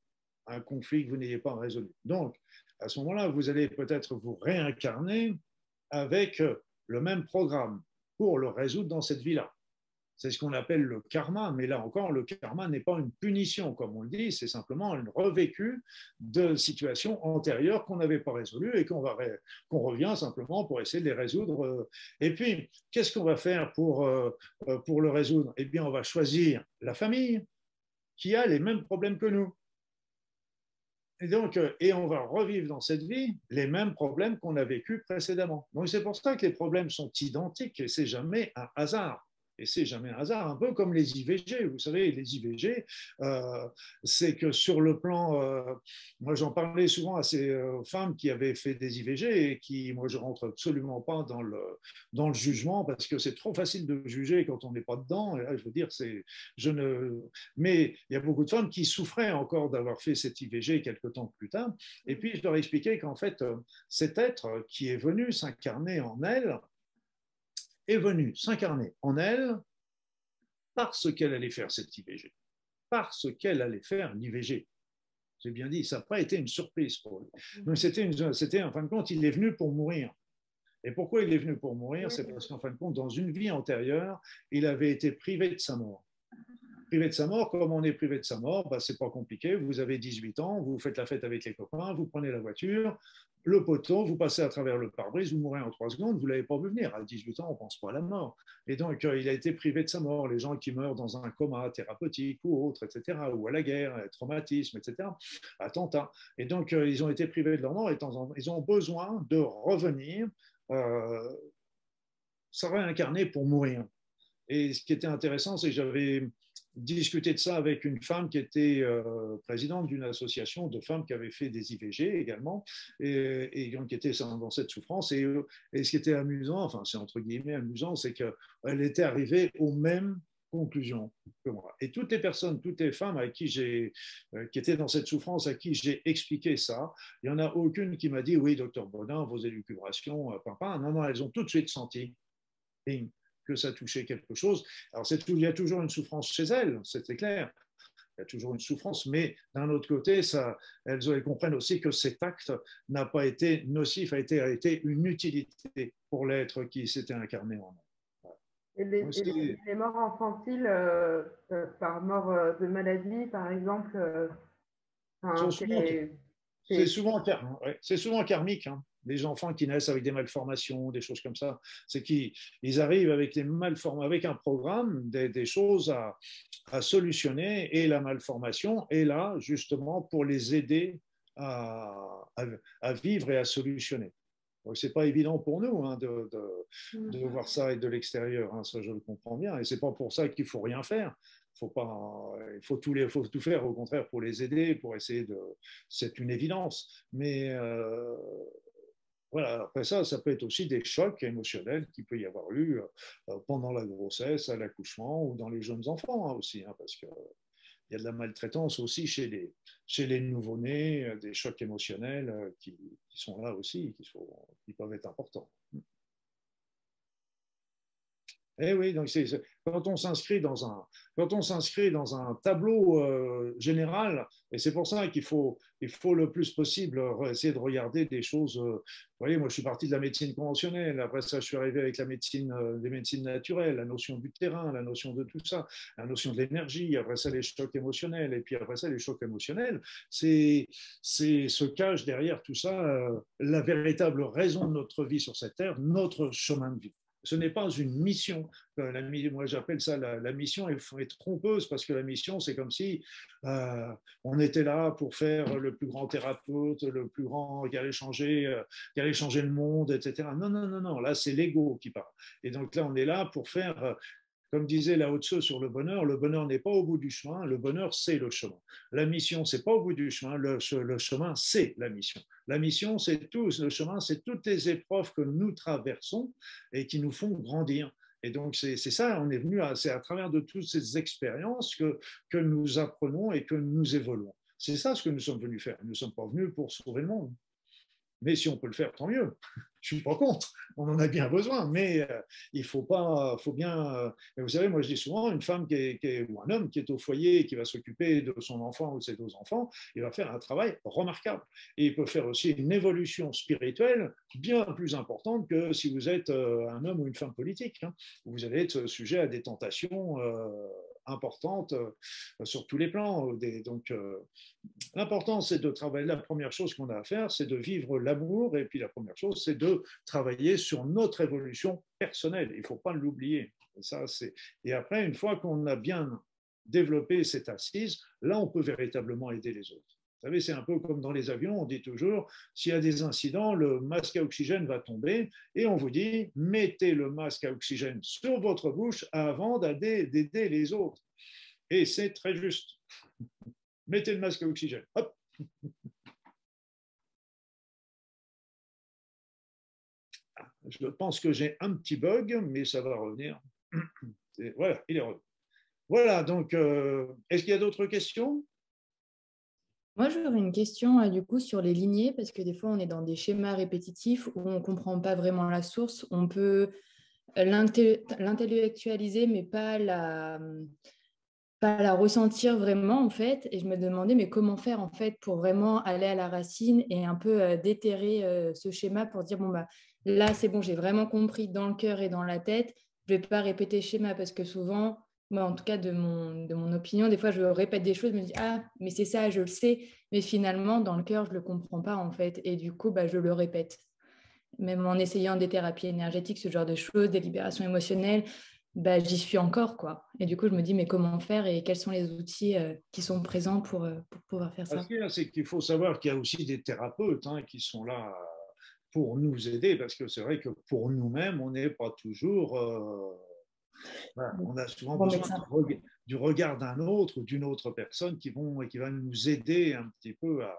un conflit que vous n'ayez pas résolu. Donc, à ce moment-là, vous allez peut-être vous réincarner avec le même programme pour le résoudre dans cette vie-là. C'est ce qu'on appelle le karma, mais là encore, le karma n'est pas une punition, comme on le dit, c'est simplement une revécu de situations antérieures qu'on n'avait pas résolues et qu'on revient simplement pour essayer de les résoudre. Et puis, qu'est-ce qu'on va faire pour, euh, pour le résoudre? Eh bien, on va choisir la famille qui a les mêmes problèmes que nous. Et, donc, euh, et on va revivre dans cette vie les mêmes problèmes qu'on a vécus précédemment. Donc c'est pour ça que les problèmes sont identiques et c'est jamais un hasard et c'est jamais un hasard, un peu comme les IVG. Vous savez, les IVG, euh, c'est que sur le plan, euh, moi j'en parlais souvent à ces euh, femmes qui avaient fait des IVG et qui, moi je rentre absolument pas dans le, dans le jugement parce que c'est trop facile de juger quand on n'est pas dedans. Je veux dire, c'est, je ne, mais il y a beaucoup de femmes qui souffraient encore d'avoir fait cette IVG quelques temps plus tard. Et puis je leur expliquais qu'en fait, cet être qui est venu s'incarner en elle, est venue s'incarner en elle parce qu'elle allait faire cette IVG, parce qu'elle allait faire l'IVG. J'ai bien dit, ça n'a pas été une surprise pour lui. Donc c'était, c'était, en fin de compte, il est venu pour mourir. Et pourquoi il est venu pour mourir? C'est parce qu'en fin de compte, dans une vie antérieure, il avait été privé de sa mort. Privé de sa mort, comme on est privé de sa mort, bah, c'est pas compliqué. Vous avez 18 ans, vous faites la fête avec les copains, vous prenez la voiture, le poteau, vous passez à travers le pare-brise, vous mourrez en trois secondes, vous l'avez pas vu venir. À 18 ans, on pense pas à la mort. Et donc, euh, il a été privé de sa mort. Les gens qui meurent dans un coma thérapeutique ou autre, etc., ou à la guerre, traumatisme, etc., attentat. Et donc, euh, ils ont été privés de leur mort et ils ont besoin de revenir, euh, se réincarner pour mourir. Et ce qui était intéressant, c'est que j'avais discuté de ça avec une femme qui était euh, présidente d'une association de femmes qui avaient fait des IVG également, et, qui était dans cette souffrance. Et, et, ce qui était amusant, enfin c'est entre guillemets amusant, c'est qu'elle était arrivée aux mêmes conclusions que moi. Et toutes les personnes, toutes les femmes à qui j'ai, euh, qui étaient dans cette souffrance, à qui j'ai expliqué ça, il n'y en a aucune qui m'a dit, oui, docteur Bodin, vos élucubrations, euh, papa. Non, non, elles ont tout de suite senti que ça touchait quelque chose. Alors, il y a toujours une souffrance chez elle, c'était clair. il y a toujours une souffrance, mais d'un autre côté, ça, elles, elles, comprennent aussi que cet acte n'a pas été nocif, a été, a été une utilité pour l'être qui s'était incarné en eux. Et les, les, morts infantiles euh, euh, par mort euh, de maladie, par exemple, c'est souvent, c'est souvent karmique. Hein les enfants qui naissent avec des malformations, des choses comme ça, c'est qu'ils arrivent avec des malformations, avec un programme, des, choses à, solutionner, et la malformation est là justement pour les aider à, vivre et à solutionner. Ce n'est pas évident pour nous hein, de, de, voir ça de l'extérieur, hein, ça je le comprends bien, et c'est pas pour ça qu'il faut rien faire. Faut pas, il faut tout, les, faut tout faire, au contraire, pour les aider, pour essayer de. C'est une évidence. Mais euh, voilà, après ça, ça peut être aussi des chocs émotionnels qu'il peut y avoir eu euh, pendant la grossesse, à l'accouchement ou dans les jeunes enfants hein, aussi, hein, parce qu'il y a de la maltraitance aussi chez les, chez les nouveau-nés, euh, des chocs émotionnels euh, qui, sont là aussi, qui peuvent être importants. Eh oui, donc quand on s'inscrit dans un quand on s'inscrit dans un tableau euh, général, et c'est pour ça qu'il faut il faut le plus possible essayer de regarder des choses. Euh, vous voyez, moi je suis parti de la médecine conventionnelle. Après ça, je suis arrivé avec la médecine euh, des médecines naturelles, la notion du terrain, la notion de tout ça, la notion de l'énergie. Après ça, les chocs émotionnels, et puis après ça, les chocs émotionnels. C'est c'est se cache derrière tout ça la véritable raison de notre vie sur cette terre, notre chemin de vie. Ce n'est pas une mission. Euh, moi, j'appelle ça la, mission est, est, trompeuse parce que la mission, c'est comme si euh, on était là pour faire le plus grand thérapeute, le plus grand qui allait changer, euh, qui allait changer le monde, etc. Non, non, non, non. Là, c'est l'ego qui parle. Et donc là, on est là pour faire comme disait Lao Tzu sur le bonheur, le bonheur n'est pas au bout du chemin, le bonheur c'est le chemin. La mission c'est pas au bout du chemin, le, chemin c'est la mission. La mission c'est tout, le chemin c'est toutes les épreuves que nous traversons et qui nous font grandir. Et donc c'est ça, on est venu, c'est à travers de toutes ces expériences que, que nous apprenons et que nous évoluons. C'est ça ce que nous sommes venus faire. Nous ne sommes pas venus pour sauver le monde. Mais si on peut le faire, tant mieux. Je ne suis pas contre, on en a bien besoin, mais euh, il faut pas, faut bien. Euh, vous savez, moi je dis souvent, une femme qui est, ou un homme qui est au foyer et qui va s'occuper de son enfant ou de ses deux enfants, il va faire un travail remarquable. Et il peut faire aussi une évolution spirituelle bien plus importante que si vous êtes euh, un homme ou une femme politique. Hein, vous allez être sujet à des tentations importante euh, sur tous les plans. Donc, euh, l'important, c'est de travailler. La première chose qu'on a à faire, c'est de vivre l'amour. Et puis, la première chose, c'est de travailler sur notre évolution personnelle. Il ne faut pas l'oublier. Ça, c'est... Et après, une fois qu'on a bien développé cette assise, là, on peut véritablement aider les autres. Vous savez, c'est un peu comme dans les avions, on dit toujours, s'il y a des incidents, le masque à oxygène va tomber et on vous dit, mettez le masque à oxygène sur votre bouche avant d'aider les autres. Et c'est très juste. mettez le masque à oxygène. Hop. Je pense que j'ai un petit bug, mais ça va revenir. voilà, il est revenu. Voilà, donc, euh, est-ce qu'il y a d'autres questions? Moi, j'aurais une question euh, du coup sur les lignées, parce que des fois, on est dans des schémas répétitifs où on ne comprend pas vraiment la source. On peut euh, l'intellectualiser, mais pas la, pas la ressentir vraiment, en fait. Et je me demandais, mais comment faire, en fait, pour vraiment aller à la racine et un peu euh, déterrer ce schéma pour dire, bon, bah, là, c'est bon, j'ai vraiment compris dans le cœur et dans la tête. Je ne vais pas répéter le schéma parce que souvent, moi, en tout cas, de mon, de mon opinion, des fois, je répète des choses, je me dis, ah, mais c'est ça, je le sais, mais finalement, dans le cœur, je ne le comprends pas, en fait, et du coup, bah, je le répète. Même en essayant des thérapies énergétiques, ce genre de choses, des libérations émotionnelles, bah, j'y suis encore, quoi. Et du coup, je me dis, mais comment faire et quels sont les outils euh, qui sont présents pour, euh, pour pouvoir faire ça C'est qu'il faut savoir qu'il y a aussi des thérapeutes hein, qui sont là pour nous aider, parce que c'est vrai que pour nous-mêmes, on n'est pas toujours... Euh, on a souvent besoin du regard d'un autre ou d'une autre personne qui, vont, qui va nous aider un petit peu à,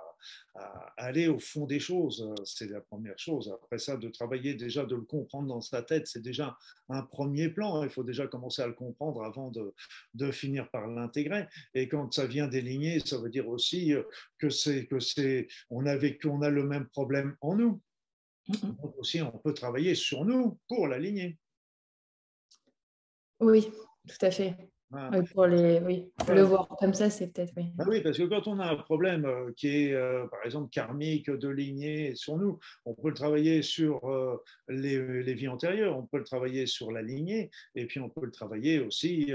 aller au fond des choses. C'est la première chose. Après ça, de travailler déjà, de le comprendre dans sa tête, c'est déjà un premier plan. Il faut déjà commencer à le comprendre avant de, finir par l'intégrer. Et quand ça vient des ça veut dire aussi que c'est que c'est on a vécu, on a le même problème en nous. Donc aussi, on peut travailler sur nous pour l'aligner. Oui, tout à fait. pour les, oui, le voir comme ça, c'est peut-être oui. Ah oui, parce que quand on a un problème euh, qui est, euh, par exemple, karmique, de lignée sur nous, on peut le travailler sur euh, les, les, vies antérieures, on peut le travailler sur la lignée, et puis on peut le travailler aussi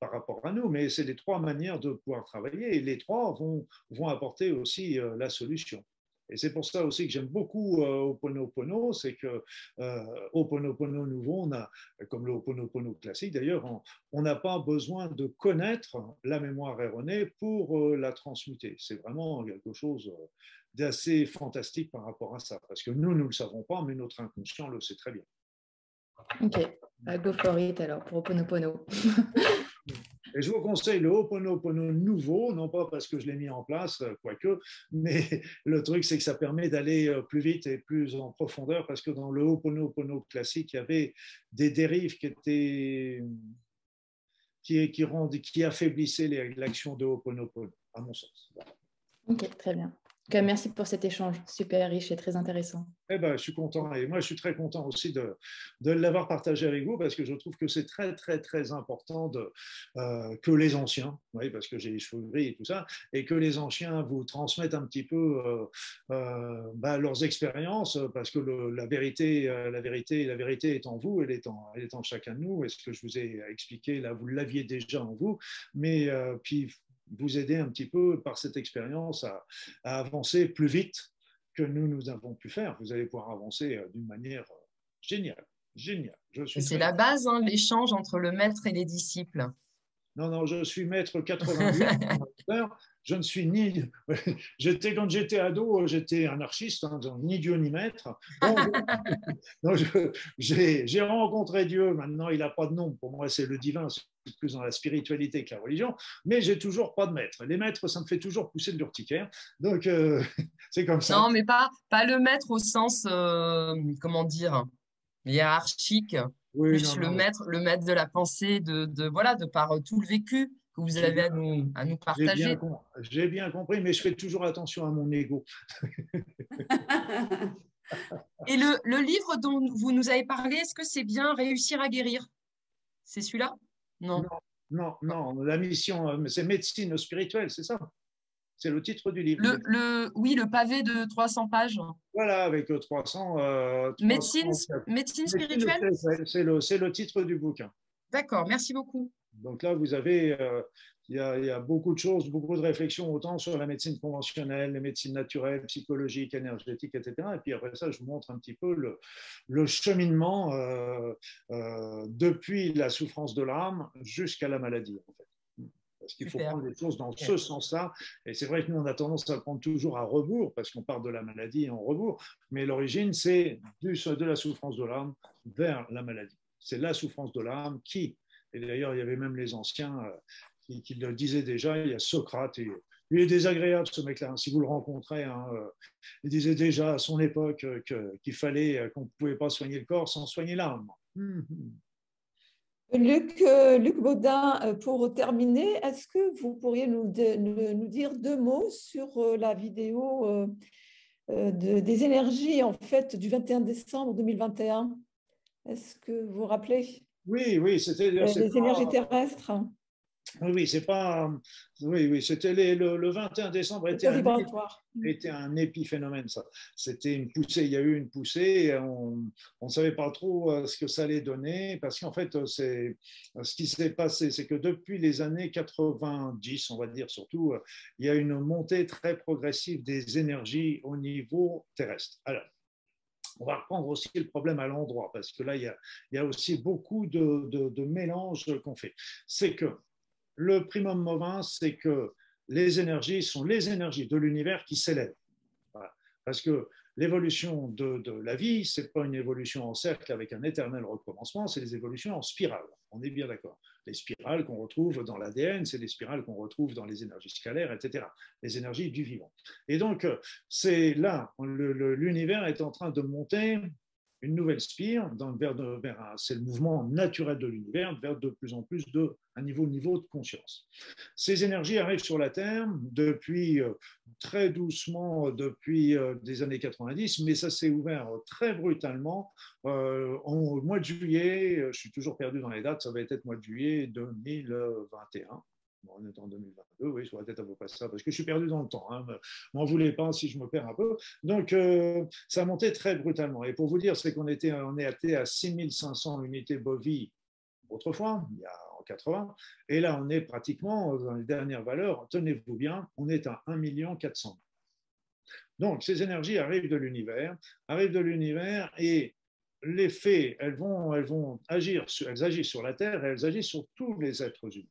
par rapport à nous. Mais c'est les trois manières de pouvoir travailler, et les trois vont, vont apporter aussi la solution. Et c'est pour ça aussi que j'aime beaucoup euh, Oponopono, c'est que euh, Oponopono nouveau, on a, comme le Oponopono classique d'ailleurs, on n'a pas besoin de connaître la mémoire erronée pour euh, la transmuter. C'est vraiment quelque chose d'assez fantastique par rapport à ça, parce que nous, nous ne le savons pas, mais notre inconscient le sait très bien. Ok, bah, go for it alors pour Oponopono. Et je vous conseille le Ho'oponopono nouveau, non pas parce que je l'ai mis en place, euh, quoique, mais le truc, c'est que ça permet d'aller euh, plus vite et plus en profondeur, parce que dans le Ho'oponopono classique, il y avait des dérives qui étaient qui, qui, rendent, qui affaiblissaient l'action de Ho'oponopono, à mon sens. Ok, très bien merci pour cet échange super riche et très intéressant. Eh ben, je suis content et moi je suis très content aussi de, l'avoir partagé avec vous parce que je trouve que c'est très très très important euh, que les anciens, oui, parce que j'ai les cheveux gris et tout ça, et que les anciens vous transmettent un petit peu euh, euh, bah, leurs expériences parce que la vérité, la vérité, la vérité est en vous, elle est en, elle est en chacun de nous. Et ce que je vous ai expliqué là, vous l'aviez déjà en vous, mais puis vous aider un petit peu par cette expérience à, avancer plus vite que nous, nous avons pu faire. Vous allez pouvoir avancer euh, d'une manière euh, géniale. Génial. C'est la base, hein, l'échange entre le maître et les disciples. Non, non, je suis maître 88. je ne suis ni. J'étais quand j'étais ado, j'étais anarchiste, hein, ni Dieu ni maître. j'ai rencontré Dieu. Maintenant, il n'a pas de nom. Pour moi, c'est le divin. C'est plus dans la spiritualité que la religion. Mais j'ai toujours pas de maître. Les maîtres, ça me fait toujours pousser de l'urticaire. Donc, euh, c'est comme ça. Non, mais pas, pas le maître au sens, euh, comment dire, hiérarchique. Oui, plus le maître, le maître de la pensée, de, de voilà, de par tout le vécu que vous avez à nous, à nous partager. J'ai bien, compris, mais je fais toujours attention à mon ego. Et le, le, livre dont vous nous avez parlé, est-ce que c'est bien Réussir à guérir? C'est celui-là? Non. non. Non, la mission, euh, c'est médecine spirituelle, c'est ça c'est le titre du livre. Le, oui, le pavé de 300 pages. Voilà, avec 300. Euh, médecine, médecine spirituelle? C'est le, le, titre du bouquin. D'accord, merci beaucoup. Donc là, vous avez, euh, il, y a, beaucoup de choses, beaucoup de réflexions, autant sur la médecine conventionnelle, les médecines naturelles, psychologiques, énergétiques, etc. Et puis après ça, je vous montre un petit peu le, le cheminement euh, euh, depuis la souffrance de l'âme jusqu'à la maladie, en fait. Parce qu'il faut prendre les choses dans ce sens-là. Et c'est vrai que nous, on a tendance à prendre toujours à rebours, parce qu'on part de la maladie en rebours. Mais l'origine, c'est de la souffrance de l'âme vers la maladie. C'est la souffrance de l'âme qui et d'ailleurs, il y avait même les anciens euh, qui, le disaient déjà. Il y a Socrate, et, il est désagréable ce mec-là. Hein. si vous le rencontrez, hein, euh, il disait déjà à son époque qu'il fallait, qu'on ne pouvait pas soigner le corps sans soigner l'âme. Hum. Luc, euh, Luc, Baudin, pour terminer, est-ce que vous pourriez nous, nous, dire deux mots sur la vidéo des énergies en fait du 21 décembre 2021 Est-ce que vous vous rappelez? Oui, oui, c'était les énergies terrestres. Oui, oui, c'est pas. Oui, oui, c'était le, 21 décembre était un, était un épiphénomène, ça. C'était une poussée. Il y a eu une poussée. on ne savait pas trop euh, ce que ça allait donner parce qu'en fait, c'est ce qui s'est passé, c'est que depuis les années 90, on va dire surtout, euh, il y a une montée très progressive des énergies au niveau terrestre. Alors, on va reprendre aussi le problème à l'endroit, parce que là, il y a, aussi beaucoup de, de, mélanges qu'on fait. C'est que le primum movin, c'est que les énergies sont les énergies de l'univers qui s'élèvent. Parce que l'évolution de, la vie, ce n'est pas une évolution en cercle avec un éternel recommencement, c'est des évolutions en spirale. On est bien d'accord. Les spirales qu'on retrouve dans l'ADN, c'est les spirales qu'on retrouve dans les énergies scalaires, etc. Les énergies du vivant. Et donc, c'est là, l'univers est en train de monter une nouvelle spire dans, vers c'est le mouvement naturel de l'univers, vers de plus en plus de un niveau, de conscience. Ces énergies arrivent sur la Terre depuis euh, très doucement, depuis euh, des années 90, mais ça s'est ouvert très brutalement euh, au mois de juillet. Je suis toujours perdu dans les dates, ça va être mois de juillet 2021 on est en 2022, oui, je peut-être à peu près ça, parce que je suis perdu dans le temps. Hein. M'en voulez pas si je me perds un peu. Donc, euh, ça monté très brutalement. Et pour vous dire, c'est qu'on on est à 6500 unités bovies autrefois, il y a en 80. Et là, on est pratiquement dans les dernières valeurs. Tenez-vous bien, on est à 1 400 Donc, ces énergies arrivent de l'univers, arrivent de l'univers et les faits, elles vont, elles vont agir, elles agissent sur la Terre et elles agissent sur tous les êtres humains.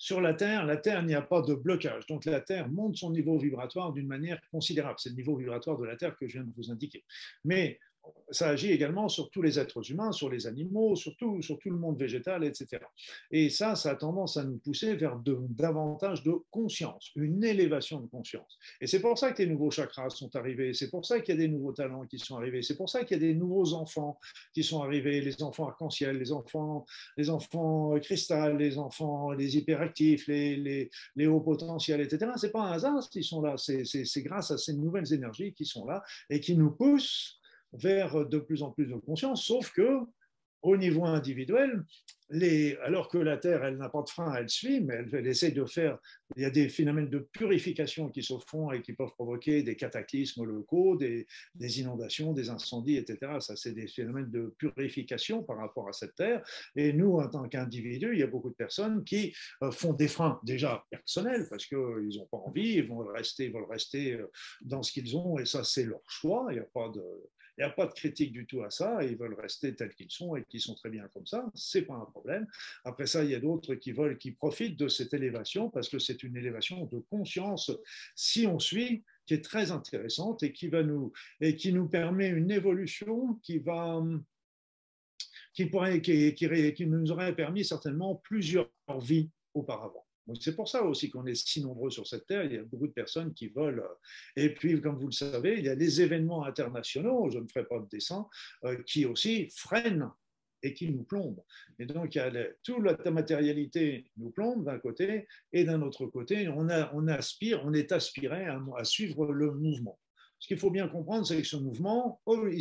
Sur la Terre, la Terre, n'y a pas de blocage. Donc la Terre monte son niveau vibratoire d'une manière considérable. C'est le niveau vibratoire de la Terre que je viens de vous indiquer. Mais ça agit également sur tous les êtres humains, sur les animaux, sur tout, sur tout le monde végétal, etc. Et ça, ça a tendance à nous pousser vers davantage de conscience, une élévation de conscience. Et c'est pour ça que les nouveaux chakras sont arrivés, c'est pour ça qu'il y a des nouveaux talents qui sont arrivés, c'est pour ça qu'il y a des nouveaux enfants qui sont arrivés, les enfants arc-en-ciel, les enfants, les enfants cristal, les enfants, les hyperactifs, les, hauts potentiels, etc. C'est pas un hasard s'ils sont là, c'est grâce à ces nouvelles énergies qui sont là et qui nous poussent vers de plus en plus de conscience, sauf que au niveau individuel, alors que la Terre, elle n'a pas de frein, elle suit, mais elle, essaie de faire, il y a des phénomènes de purification qui se font et qui peuvent provoquer des cataclysmes locaux, des, des inondations, des incendies, etc. Ça, c'est des phénomènes de purification par rapport à cette Terre. Et nous, en tant qu'individus, il y a beaucoup de personnes qui euh, font des freins déjà personnels parce qu'ils n'ont pas envie, ils vont rester, ils veulent rester euh, dans ce qu'ils ont et ça, c'est leur choix. Il n'y a pas de il n'y a pas de critique du tout à ça, ils veulent rester tels qu'ils sont et qui sont très bien comme ça, c'est pas un problème. Après ça, il y a d'autres qui veulent, qui profitent de cette élévation parce que c'est une élévation de conscience, si on suit, qui est très intéressante et qui va nous et qui nous permet une évolution qui va qui pourrait qui, qui nous aurait permis certainement plusieurs vies auparavant. C'est pour ça aussi qu'on est si nombreux sur cette terre. Il y a beaucoup de personnes qui veulent. Euh, et puis, comme vous le savez, il y a des événements internationaux, je ne ferai pas de dessin, euh, qui aussi freinent et qui nous plombent. Et donc, il y a toute la matérialité nous plombe d'un côté, et d'un autre côté, on, aspire, on est aspiré à, suivre le mouvement. Ce qu'il faut bien comprendre, c'est que ce mouvement, oh, il,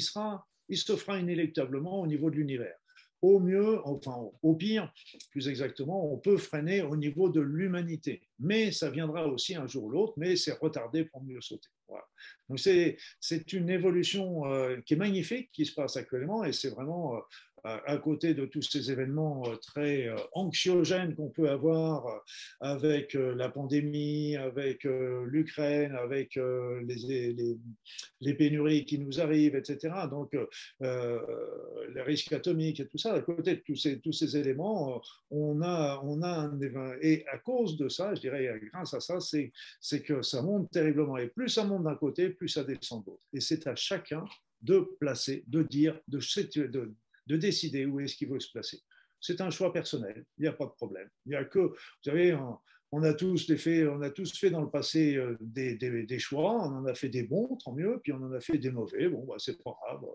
il se fera inéluctablement au niveau de l'univers au mieux, enfin au pire, plus exactement, on peut freiner au niveau de l'humanité. Mais ça viendra aussi un jour ou l'autre, mais c'est retardé pour mieux sauter. Donc c'est une évolution euh, qui est magnifique qui se passe actuellement et c'est vraiment euh, à côté de tous ces événements euh, très euh, anxiogènes qu'on peut avoir euh, avec la pandémie, avec l'Ukraine, avec les, pénuries qui nous arrivent, etc. Donc, les risques atomiques et tout ça, à côté de tous ces, éléments, on a, on a un Et à cause de ça, je dirais, grâce à ça, c'est que ça monte terriblement. Et plus ça monte d'un côté, plus ça descend d'autre. Et c'est à chacun de placer, de dire, de, de, de décider où est-ce qu'il veut se placer. C'est un choix personnel, il n'y a pas de problème. Il y a que, vous savez, on a tous fait, on a tous fait dans le passé euh, des, des, choix, on en a fait des bons, tant mieux, puis on en a fait des mauvais, bon, bah, c'est pas grave.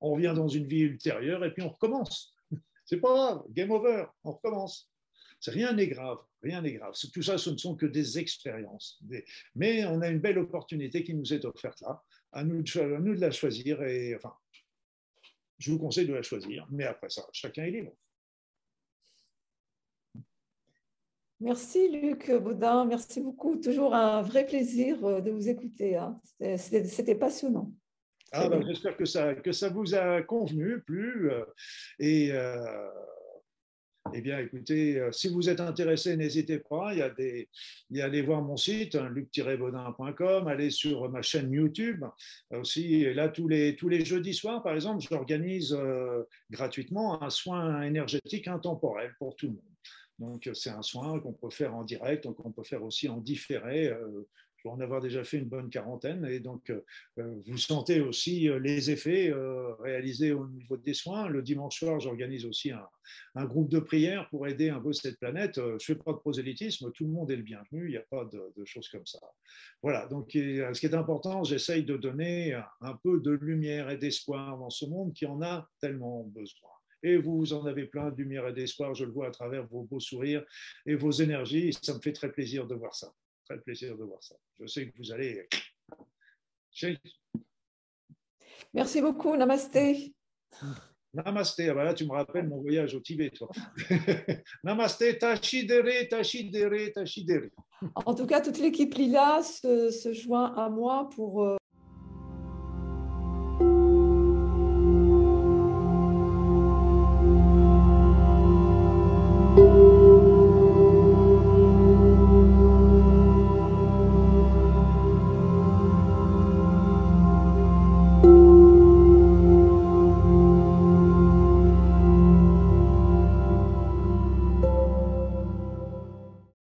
On revient dans une vie ultérieure et puis on recommence. C'est pas grave, game over, on recommence. Rien n'est grave, rien n'est grave. Tout ça, ce ne sont que des expériences. Mais on a une belle opportunité qui nous est offerte là, à nous, à nous de la choisir et enfin, je vous conseille de la choisir, mais après ça, chacun est libre. Merci Luc Baudin, merci beaucoup. Toujours un vrai plaisir euh, de vous écouter. Hein. C'était passionnant. Ah, ben, J'espère que ça, que ça vous a convenu, plus. Euh, et euh, eh bien, écoutez, euh, si vous êtes intéressé, n'hésitez pas. Il y a des, il y a aller voir mon site, hein, luc-baudin.com, aller sur ma chaîne YouTube aussi. Et là, tous les, tous les jeudis soirs, par exemple, j'organise euh, gratuitement un soin énergétique intemporel pour tout le monde. Donc, c'est un soin qu'on peut faire en direct, qu'on peut faire aussi en différé. Euh, pour en avoir déjà fait une bonne quarantaine. Et donc, vous sentez aussi les effets réalisés au niveau des soins. Le dimanche soir, j'organise aussi un, groupe de prière pour aider un peu cette planète. Je ne fais pas de prosélytisme, tout le monde est le bienvenu, il n'y a pas de, de, choses comme ça. Voilà, donc ce qui est important, j'essaye de donner un peu de lumière et d'espoir dans ce monde qui en a tellement besoin. Et vous en avez plein de lumière et d'espoir, je le vois à travers vos beaux sourires et vos énergies. Ça me fait très plaisir de voir ça. Très plaisir de voir ça. Je sais que vous allez. Merci beaucoup. Namasté. Namasté. Ah ben là, tu me rappelles mon voyage au Tibet, toi. Namasté, Tachidere, Tachidere, Tachidere. En tout cas, toute l'équipe Lila se, se joint à moi pour. Euh,